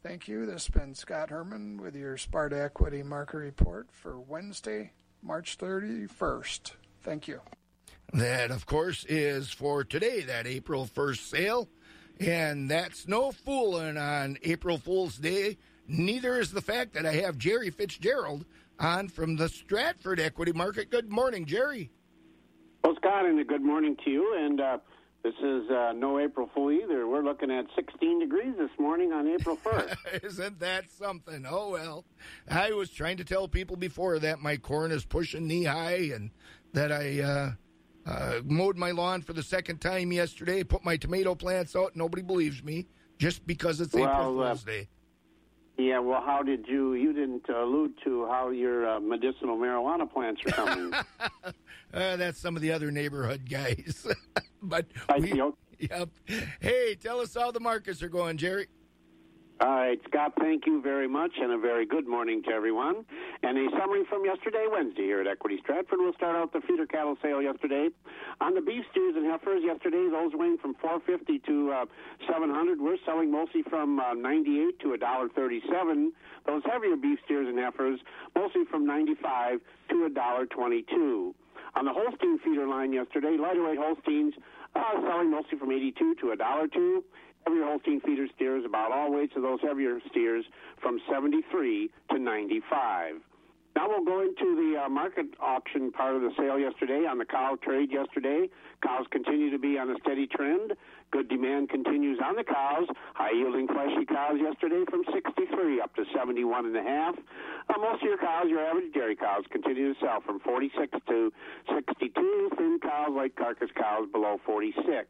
Thank you. This has been Scott Herman with your Sparta Equity Market Report for Wednesday, March 31st. Thank you. That, of course, is for today, that April 1st sale. And that's no fooling on April Fool's Day. Neither is the fact that I have Jerry Fitzgerald on from the Stratford Equity Market. Good morning, Jerry. Well, Scott, and a good morning to you. And uh, this is uh, no April Fool either. We're looking at 16 degrees this morning on April 1st. Isn't that something? Oh, well. I was trying to tell people before that my corn is pushing knee high and that I uh, uh, mowed my lawn for the second time yesterday, put my tomato plants out. Nobody believes me just because it's Well, April uh, Fool's Day. yeah, well, how did you? You didn't allude to how your uh, medicinal marijuana plants are coming. Uh, that's some of the other neighborhood guys. but I we, yep. Hey, tell us how the markets are going, Jerry. All right, Scott, thank you very much, and a very good morning to everyone. And a summary from yesterday, Wednesday, here at Equity Stratford. We'll start out the feeder cattle sale yesterday. On the beef steers and heifers yesterday, those weighing from 450 to uh, 700. We're selling mostly from uh, 98 to $1.37. Those heavier beef steers and heifers, mostly from 95 to $1.22. On the Holstein feeder line yesterday, lighter weight Holsteins uh, selling mostly from 82 to $1.02. Heavier Holstein feeder steers, about all weights of those heavier steers, from 73 to 95. Now we'll go into the uh, market auction part of the sale yesterday on the cow trade yesterday. Cows continue to be on a steady trend. Good demand continues on the cows. High yielding fleshy cows yesterday from 63 up to 71 and a half. Uh, most of your cows, your average dairy cows, continue to sell from 46 to 62. Thin cows like carcass cows below 46.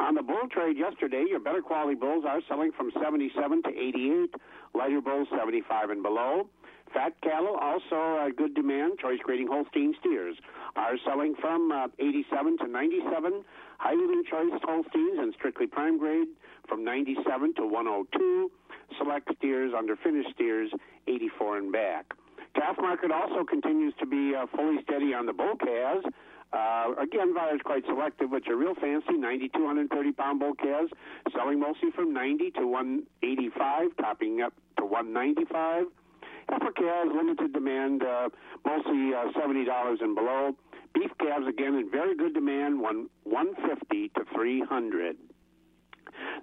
On the bull trade yesterday, your better quality bulls are selling from 77 to 88. Lighter bulls 75 and below. Fat cattle also uh, good demand. Choice grading Holstein steers are selling from uh, 87 to 97. High yielding choice Holsteins and strictly prime grade from 97 to 102. Select steers under finished steers 84 and back. Calf market also continues to be uh, fully steady on the bull calves. Uh, again, buyers quite selective, but your real fancy 90 to 130 pound calves selling mostly from 90 to 185, topping up to 195. Heifer calves, limited demand, uh, mostly uh, $70 and below. Beef calves, again, in very good demand, one 150 to 300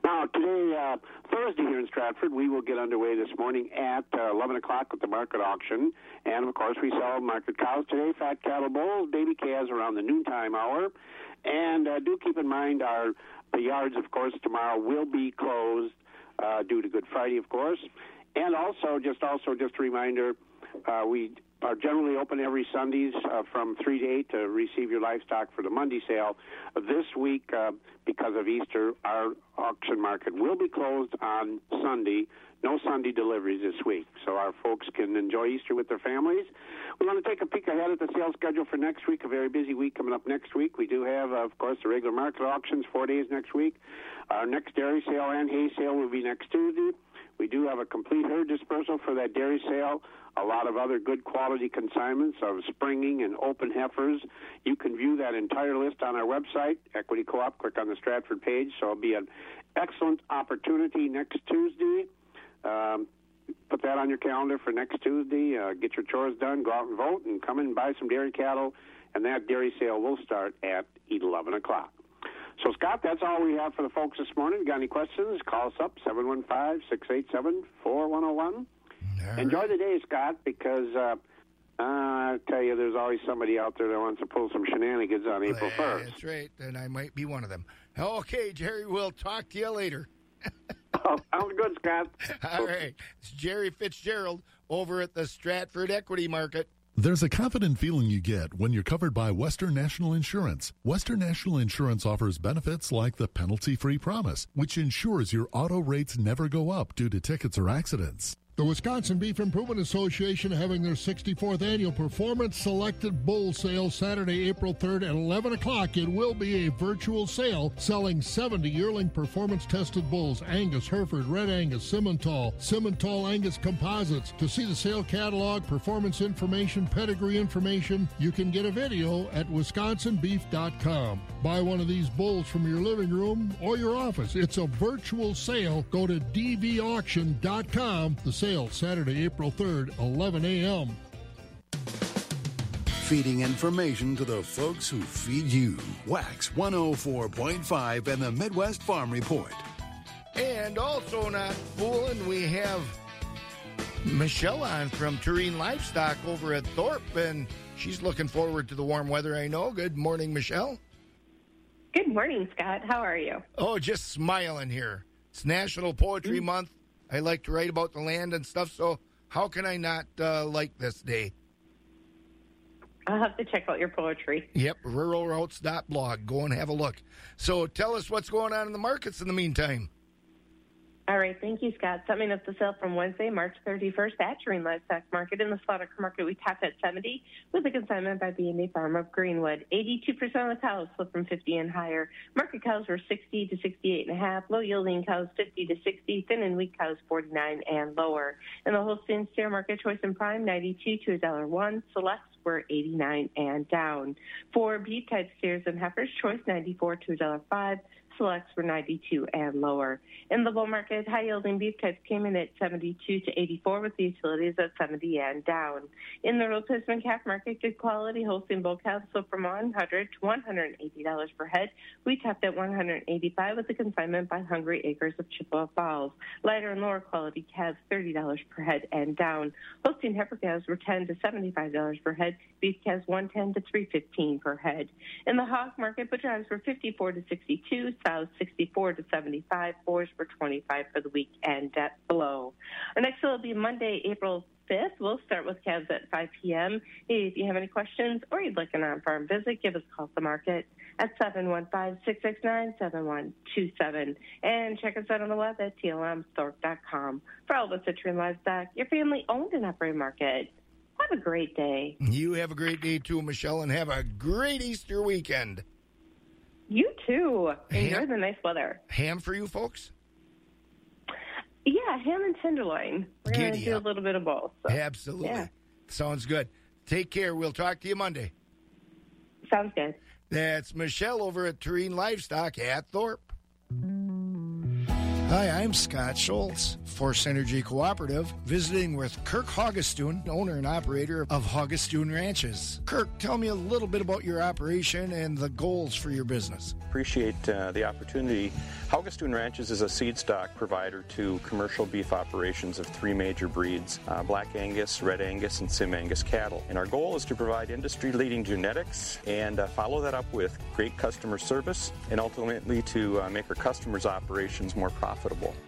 now, today, uh, Thursday here in Stratford, we will get underway this morning at uh, 11 o'clock with the market auction. And, of course, we sell market cows today, fat cattle bulls, baby calves around the noontime hour. And uh, do keep in mind our the yards, of course, tomorrow will be closed uh, due to Good Friday, of course. And also, just also just a reminder, uh, we are generally open every Sundays uh, from 3 to 8 to receive your livestock for the Monday sale. This week, uh, because of Easter, our auction market will be closed on Sunday. No Sunday deliveries this week, so our folks can enjoy Easter with their families. We want to take a peek ahead at the sales schedule for next week, a very busy week coming up next week. We do have, of course, the regular market auctions, four days next week. Our next dairy sale and hay sale will be next Tuesday. We do have a complete herd dispersal for that dairy sale. A lot of other good quality consignments of springing and open heifers. You can view that entire list on our website, Equity Co-op. Click on the Stratford page. So it'll be an excellent opportunity next Tuesday. Um, put that on your calendar for next Tuesday. Uh, get your chores done, go out and vote, and come in and buy some dairy cattle. And that dairy sale will start at 11 o'clock. So, Scott, that's all we have for the folks this morning. Got any questions? Call us up, 715 687 4101. Enjoy the day, Scott, because uh, I tell you, there's always somebody out there that wants to pull some shenanigans on April 1st. That's right, and I might be one of them. Okay, Jerry, we'll talk to you later. oh, sounds good, Scott. All right. It's Jerry Fitzgerald over at the Stratford Equity Market. There's a confident feeling you get when you're covered by Western National Insurance. Western National Insurance offers benefits like the penalty free promise, which ensures your auto rates never go up due to tickets or accidents. The Wisconsin Beef Improvement Association having their 64th annual Performance Selected Bull Sale Saturday, April 3rd at 11 o'clock. It will be a virtual sale selling 70 yearling performance tested bulls Angus, Hereford, Red Angus, Simmental, Simmental Angus composites. To see the sale catalog, performance information, pedigree information, you can get a video at wisconsinbeef.com. Buy one of these bulls from your living room or your office. It's a virtual sale. Go to dvauction.com. The sale Saturday, April 3rd, 11 a.m. feeding information to the folks who feed you. WAXX 104.5 and the Midwest Farm Report. And also not fooling, we have Michelle on from Tureen Livestock over at Thorp, and she's looking forward to the warm weather, I know. Good morning, Michelle. Good morning, Scott. How are you? Oh, just smiling here. It's National Poetry Mm-hmm. Month. I like to write about the land and stuff, so how can I not uh, like this day? I'll have to check out your poetry. Yep, ruralroutes.blog. Go and have a look. So tell us what's going on in the markets in the meantime. All right, thank you, Scott. Summing up the sale from Wednesday, March 31st at Tureen Livestock Market. In the slaughter market, we topped at 70 with a consignment by B&A Farm of Greenwood. 82% of the cows flipped from 50 and higher. Market cows were 60 to 68 and a half. Low yielding cows 50 to 60. Thin and weak cows 49 and lower. In the Holstein steer market, choice and prime 92 to $1.01. Selects were 89 and down. For beef type steers and heifers, choice 94 to $1.05 selects were 92 and lower. In the bull market, high yielding beef types came in at 72 to 84 with the utilities at 70 and down. In the replacement calf market, good quality Holstein bull calves sold from 100 to $180 per head. We topped at 185 with the consignment by Hungry Acres of Chippewa Falls. Lighter and lower quality calves $30 per head and down. Holstein heifer calves were 10 to $75 per head. Beef calves 110 to 315 per head. In the hog market, butcher hogs were 54 to 62, sows 64 to 75, boars were 25 for the week and at below. Our next will be Monday, April 5th. We'll start with calves at 5 p.m. If you have any questions or you'd like an on-farm visit, give us a call at the market at 715-669-7127. And check us out on the web at tlmthorpe.com. For all of us at Tree Livestock, your family-owned and operated market. Have a great day. You have a great day too, Michelle, and have a great Easter weekend. You too. Enjoy Ham- the nice weather. Ham for you folks? Yeah, ham and tenderloin. We're going to do a little bit of both. so, Absolutely. Yeah, Sounds good. Take care. We'll talk to you Monday. sounds good. That's Michelle over at Tureen Livestock at Thorp. Hi, I'm Scott Schultz for Synergy Cooperative, visiting with Kirk Haugestoon, owner and operator of Haugestoon Ranches. Kirk, tell me a little bit about your operation and the goals for your business. Appreciate uh, the opportunity. Haugestoon Ranches is a seed stock provider to commercial beef operations of three major breeds uh, Black Angus, Red Angus, and Sim Angus cattle. And our goal is to provide industry leading genetics and uh, follow that up with great customer service and ultimately to uh, make our customers' operations more profitable.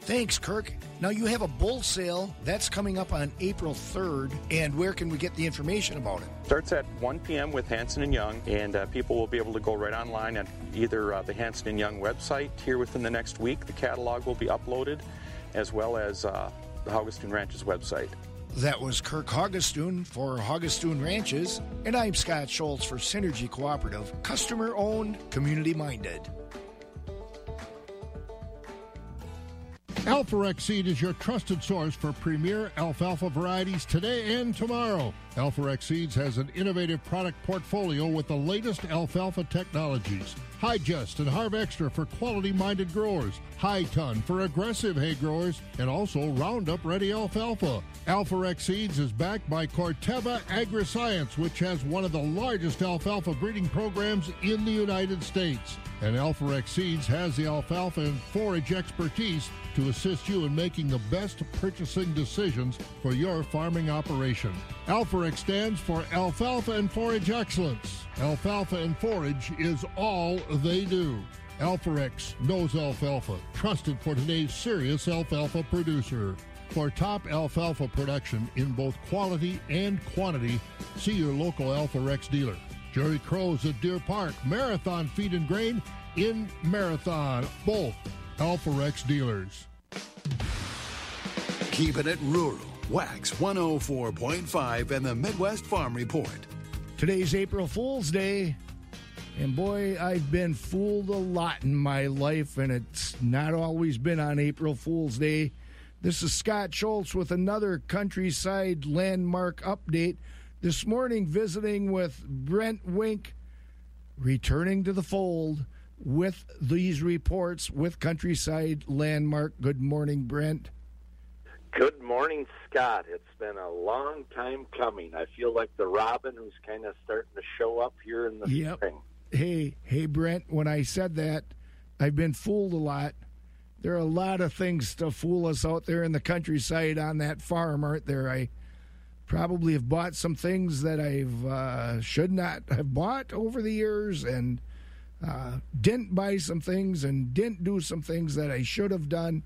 Thanks, Kirk. Now, you have a bull sale that's coming up on April 3rd, and where can we get the information about it? Starts at 1 p.m. with Hanson and Young, and uh, people will be able to go right online at either uh, the Hanson and Young website here within the next week. The catalog will be uploaded, as well as uh, the Haugestoon Ranches website. That was Kirk Haugestoon for Haugestoon Ranches, and I'm Scott Schultz for Synergy Cooperative, customer owned, community minded. Alforex Seed is your trusted source for premier alfalfa varieties today and tomorrow. Alforex Seeds has an innovative product portfolio with the latest alfalfa technologies. Hi-Gest and HarvXtra for quality minded growers, High Ton for aggressive hay growers, and also Roundup Ready Alfalfa. Alforex Seeds is backed by Corteva AgriScience, which has one of the largest alfalfa breeding programs in the United States. And Alforex Seeds has the alfalfa and forage expertise to assist you in making the best purchasing decisions for your farming operation. Alforex stands for Alfalfa and Forage Excellence. Alfalfa and Forage is all they do. Alforex knows alfalfa, trusted for today's serious alfalfa producer. For top alfalfa production in both quality and quantity, see your local Alforex dealer. Jerry Crow's at Deer Park, Marathon Feed and Grain in Marathon, both Alforex dealers. Keeping it rural. WAXX 104.5 and the Midwest Farm Report. Today's April Fool's Day, and boy, I've been fooled a lot in my life, and it's not always been on April Fool's Day. This is Scott Schultz with another countryside landmark update. This morning, visiting with Brent Wink, returning to the fold with these reports with Countryside Landmark. Good morning, Brent. Good morning, Scott. It's been a long time coming. I feel like the robin who's kind of starting to show up here in the Yep. spring. Hey, hey, Brent, when I said that, I've been fooled a lot. There are a lot of things to fool us out there in the countryside on that farm, aren't there? I probably have bought some things that I've uh, should not have bought over the years and uh, didn't buy some things and didn't do some things that I should have done.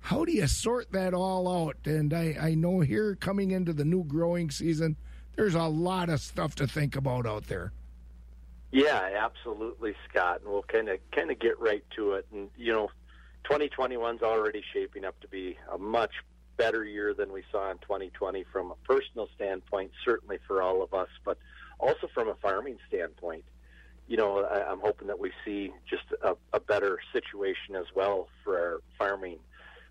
How do you sort that all out? And I, I know here coming into the new growing season, there's a lot of stuff to think about out there. Yeah, absolutely, Scott. And we'll kind of kind of get right to it. And you know, 2021's already shaping up to be a much better year than we saw in 2020 from a personal standpoint, certainly for all of us, but also from a farming standpoint. You know, I, I'm hoping that we see just a, a better situation as well for our farming.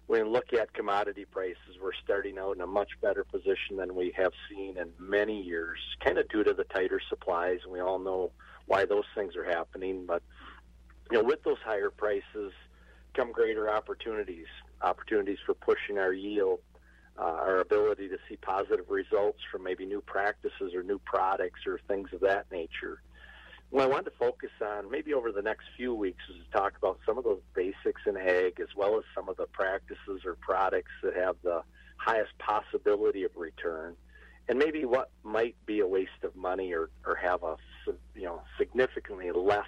When we look at commodity prices, we're starting out in a much better position than we have seen in many years, kind of due to the tighter supplies. And we all know why those things are happening. But you know, with those higher prices come greater opportunities, opportunities for pushing our yield, uh, our ability to see positive results from maybe new practices or new products or things of that nature. What I wanted to focus on maybe over the next few weeks is to talk about some of those basics in ag as well as some of the practices or products that have the highest possibility of return and maybe what might be a waste of money or, or have a you know significantly less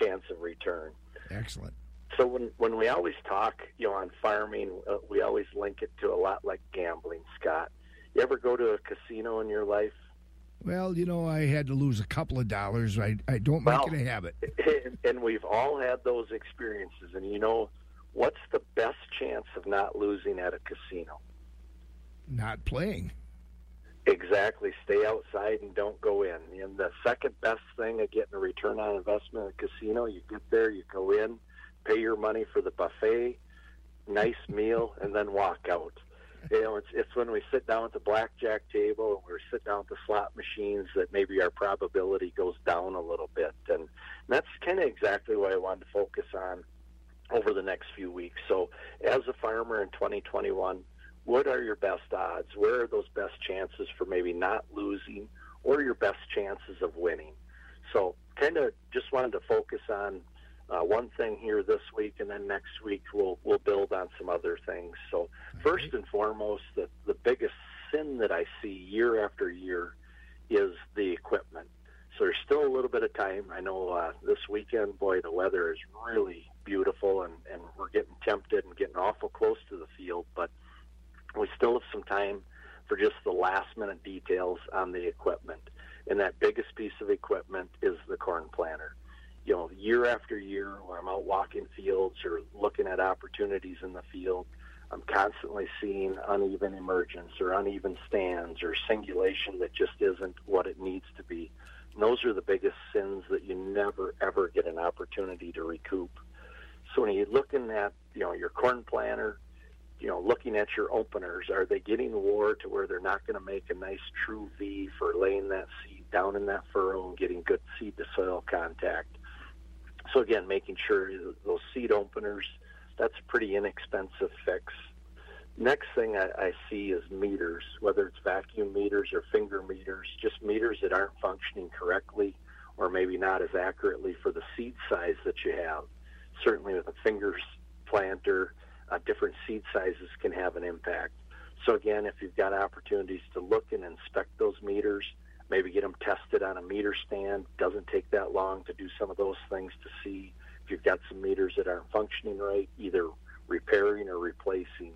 chance of return. Excellent. So when when we always talk, you know, on farming, uh, we always link it to a lot like gambling. Scott, you ever go to a casino in your life? Well, you know, I had to lose a couple of dollars. I, I don't make Well, it a habit. And, and we've all had those experiences. And you know, what's the best chance of not losing at a casino? Not playing. Exactly. Stay outside and don't go in. And the second best thing of getting a return on investment at a casino, you get there, you go in, pay your money for the buffet, nice meal, and then walk out. You know, it's it's when we sit down at the blackjack table and we sit down at the slot machines that maybe our probability goes down a little bit. And that's kind of exactly what I wanted to focus on over the next few weeks. So, as a farmer in 2021, what are your best odds? Where are those best chances for maybe not losing or your best chances of winning? So, kind of just wanted to focus on uh, one thing here this week, and then next week we'll we'll build on some other things. So, first and foremost, the the biggest sin that I see year after year is the equipment. So there's still a little bit of time. I know uh, this weekend, boy, the weather is really beautiful, and and we're getting tempted and getting awful close to the field, but we still have some time for just the last minute details on the equipment. And that biggest piece of equipment is the corn planter. You know, year after year, when I'm out walking fields or looking at opportunities in the field, I'm constantly seeing uneven emergence or uneven stands or singulation that just isn't what it needs to be. And those are the biggest sins that you never ever get an opportunity to recoup. So when you're looking at you know your corn planter, you know looking at your openers, are they getting wore to where they're not going to make a nice true V for laying that seed down in that furrow and getting good seed to soil contact? So again, making sure those seed openers, that's a pretty inexpensive fix. Next thing I, I see is meters, whether it's vacuum meters or finger meters, just meters that aren't functioning correctly or maybe not as accurately for the seed size that you have. Certainly with a fingers planter, uh, different seed sizes can have an impact. So again, if you've got opportunities to look and inspect those meters, maybe get them tested on a meter stand. Doesn't take that long to do some of those things to see if you've got some meters that aren't functioning right, either repairing or replacing.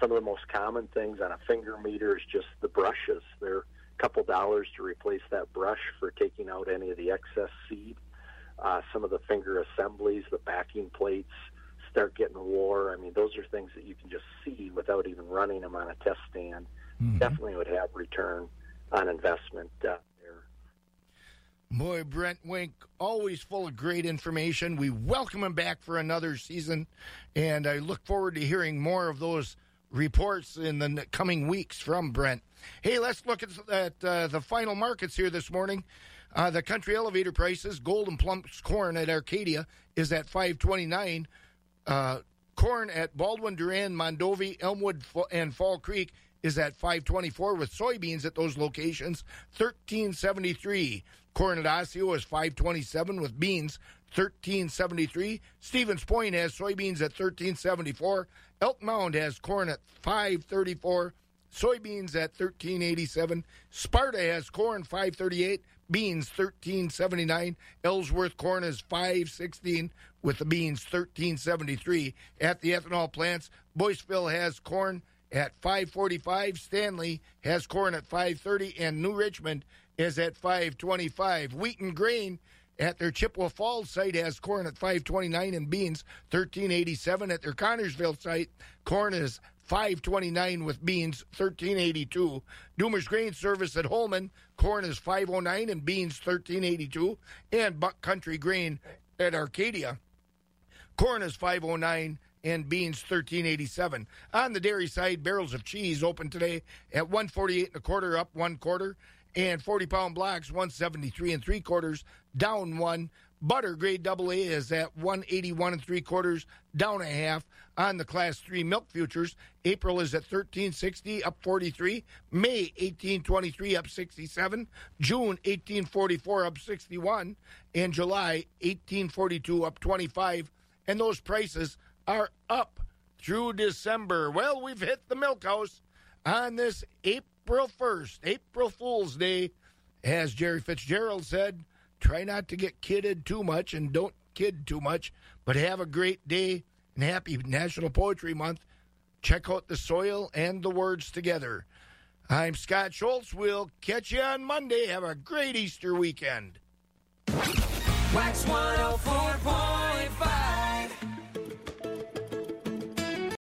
Some of the most common things on a finger meter is just the brushes. They're a couple dollars to replace that brush for taking out any of the excess seed. Uh, some of the finger assemblies, the backing plates, start getting wore. I mean, those are things that you can just see without even running them on a test stand. Definitely would have return on investment there. Boy, Brent Wink, always full of great information. We welcome him back for another season, and I look forward to hearing more of those reports in the coming weeks from Brent. Hey, let's look at, at uh, the final markets here this morning. Uh, the country elevator prices, Gold'n Plump's corn at Arcadia is at 529. Uh, Corn at Baldwin, Durand, Mondovi, Elmwood, and Fall Creek is at 524 with soybeans at those locations 1373. Corn at Osseo is 527 with beans 1373. Stevens Point has soybeans at 1374. Elk Mound has corn at 534. Soybeans at 1387. Sparta has corn 538. Beans 1379. Ellsworth corn is 516 with the beans 1373. At the ethanol plants, Boyceville has corn at 545. Stanley has corn at 530. And New Richmond is at 525. Wheat and grain at their Chippewa Falls site has corn at 529 and beans 1387. At their Connorsville site, corn is 529 with beans 1382. Doomer's Grain Service at Holmen, corn is 509 and beans 1382. And Buck Country Grain at Arcadia, corn is 509 and beans 1387. On the dairy side, barrels of cheese open today at 148 and a quarter up one quarter and 40 pound blocks 173 and three quarters down one. Butter grade AA is at 181 and three quarters, down a half on the class three milk futures. April is at 1360, up 43. May 1823, up 67. June 1844, up 61. And July 1842, up 25. And those prices are up through December. Well, we've hit the milk house on this April 1st, April Fool's Day. As Jerry Fitzgerald said, Try not to get kidded too much and don't kid too much, but have a great day and happy National Poetry Month. Check out the soil and the words together. I'm Scott Schultz. We'll catch you on Monday. Have a great Easter weekend. WAXX 104.1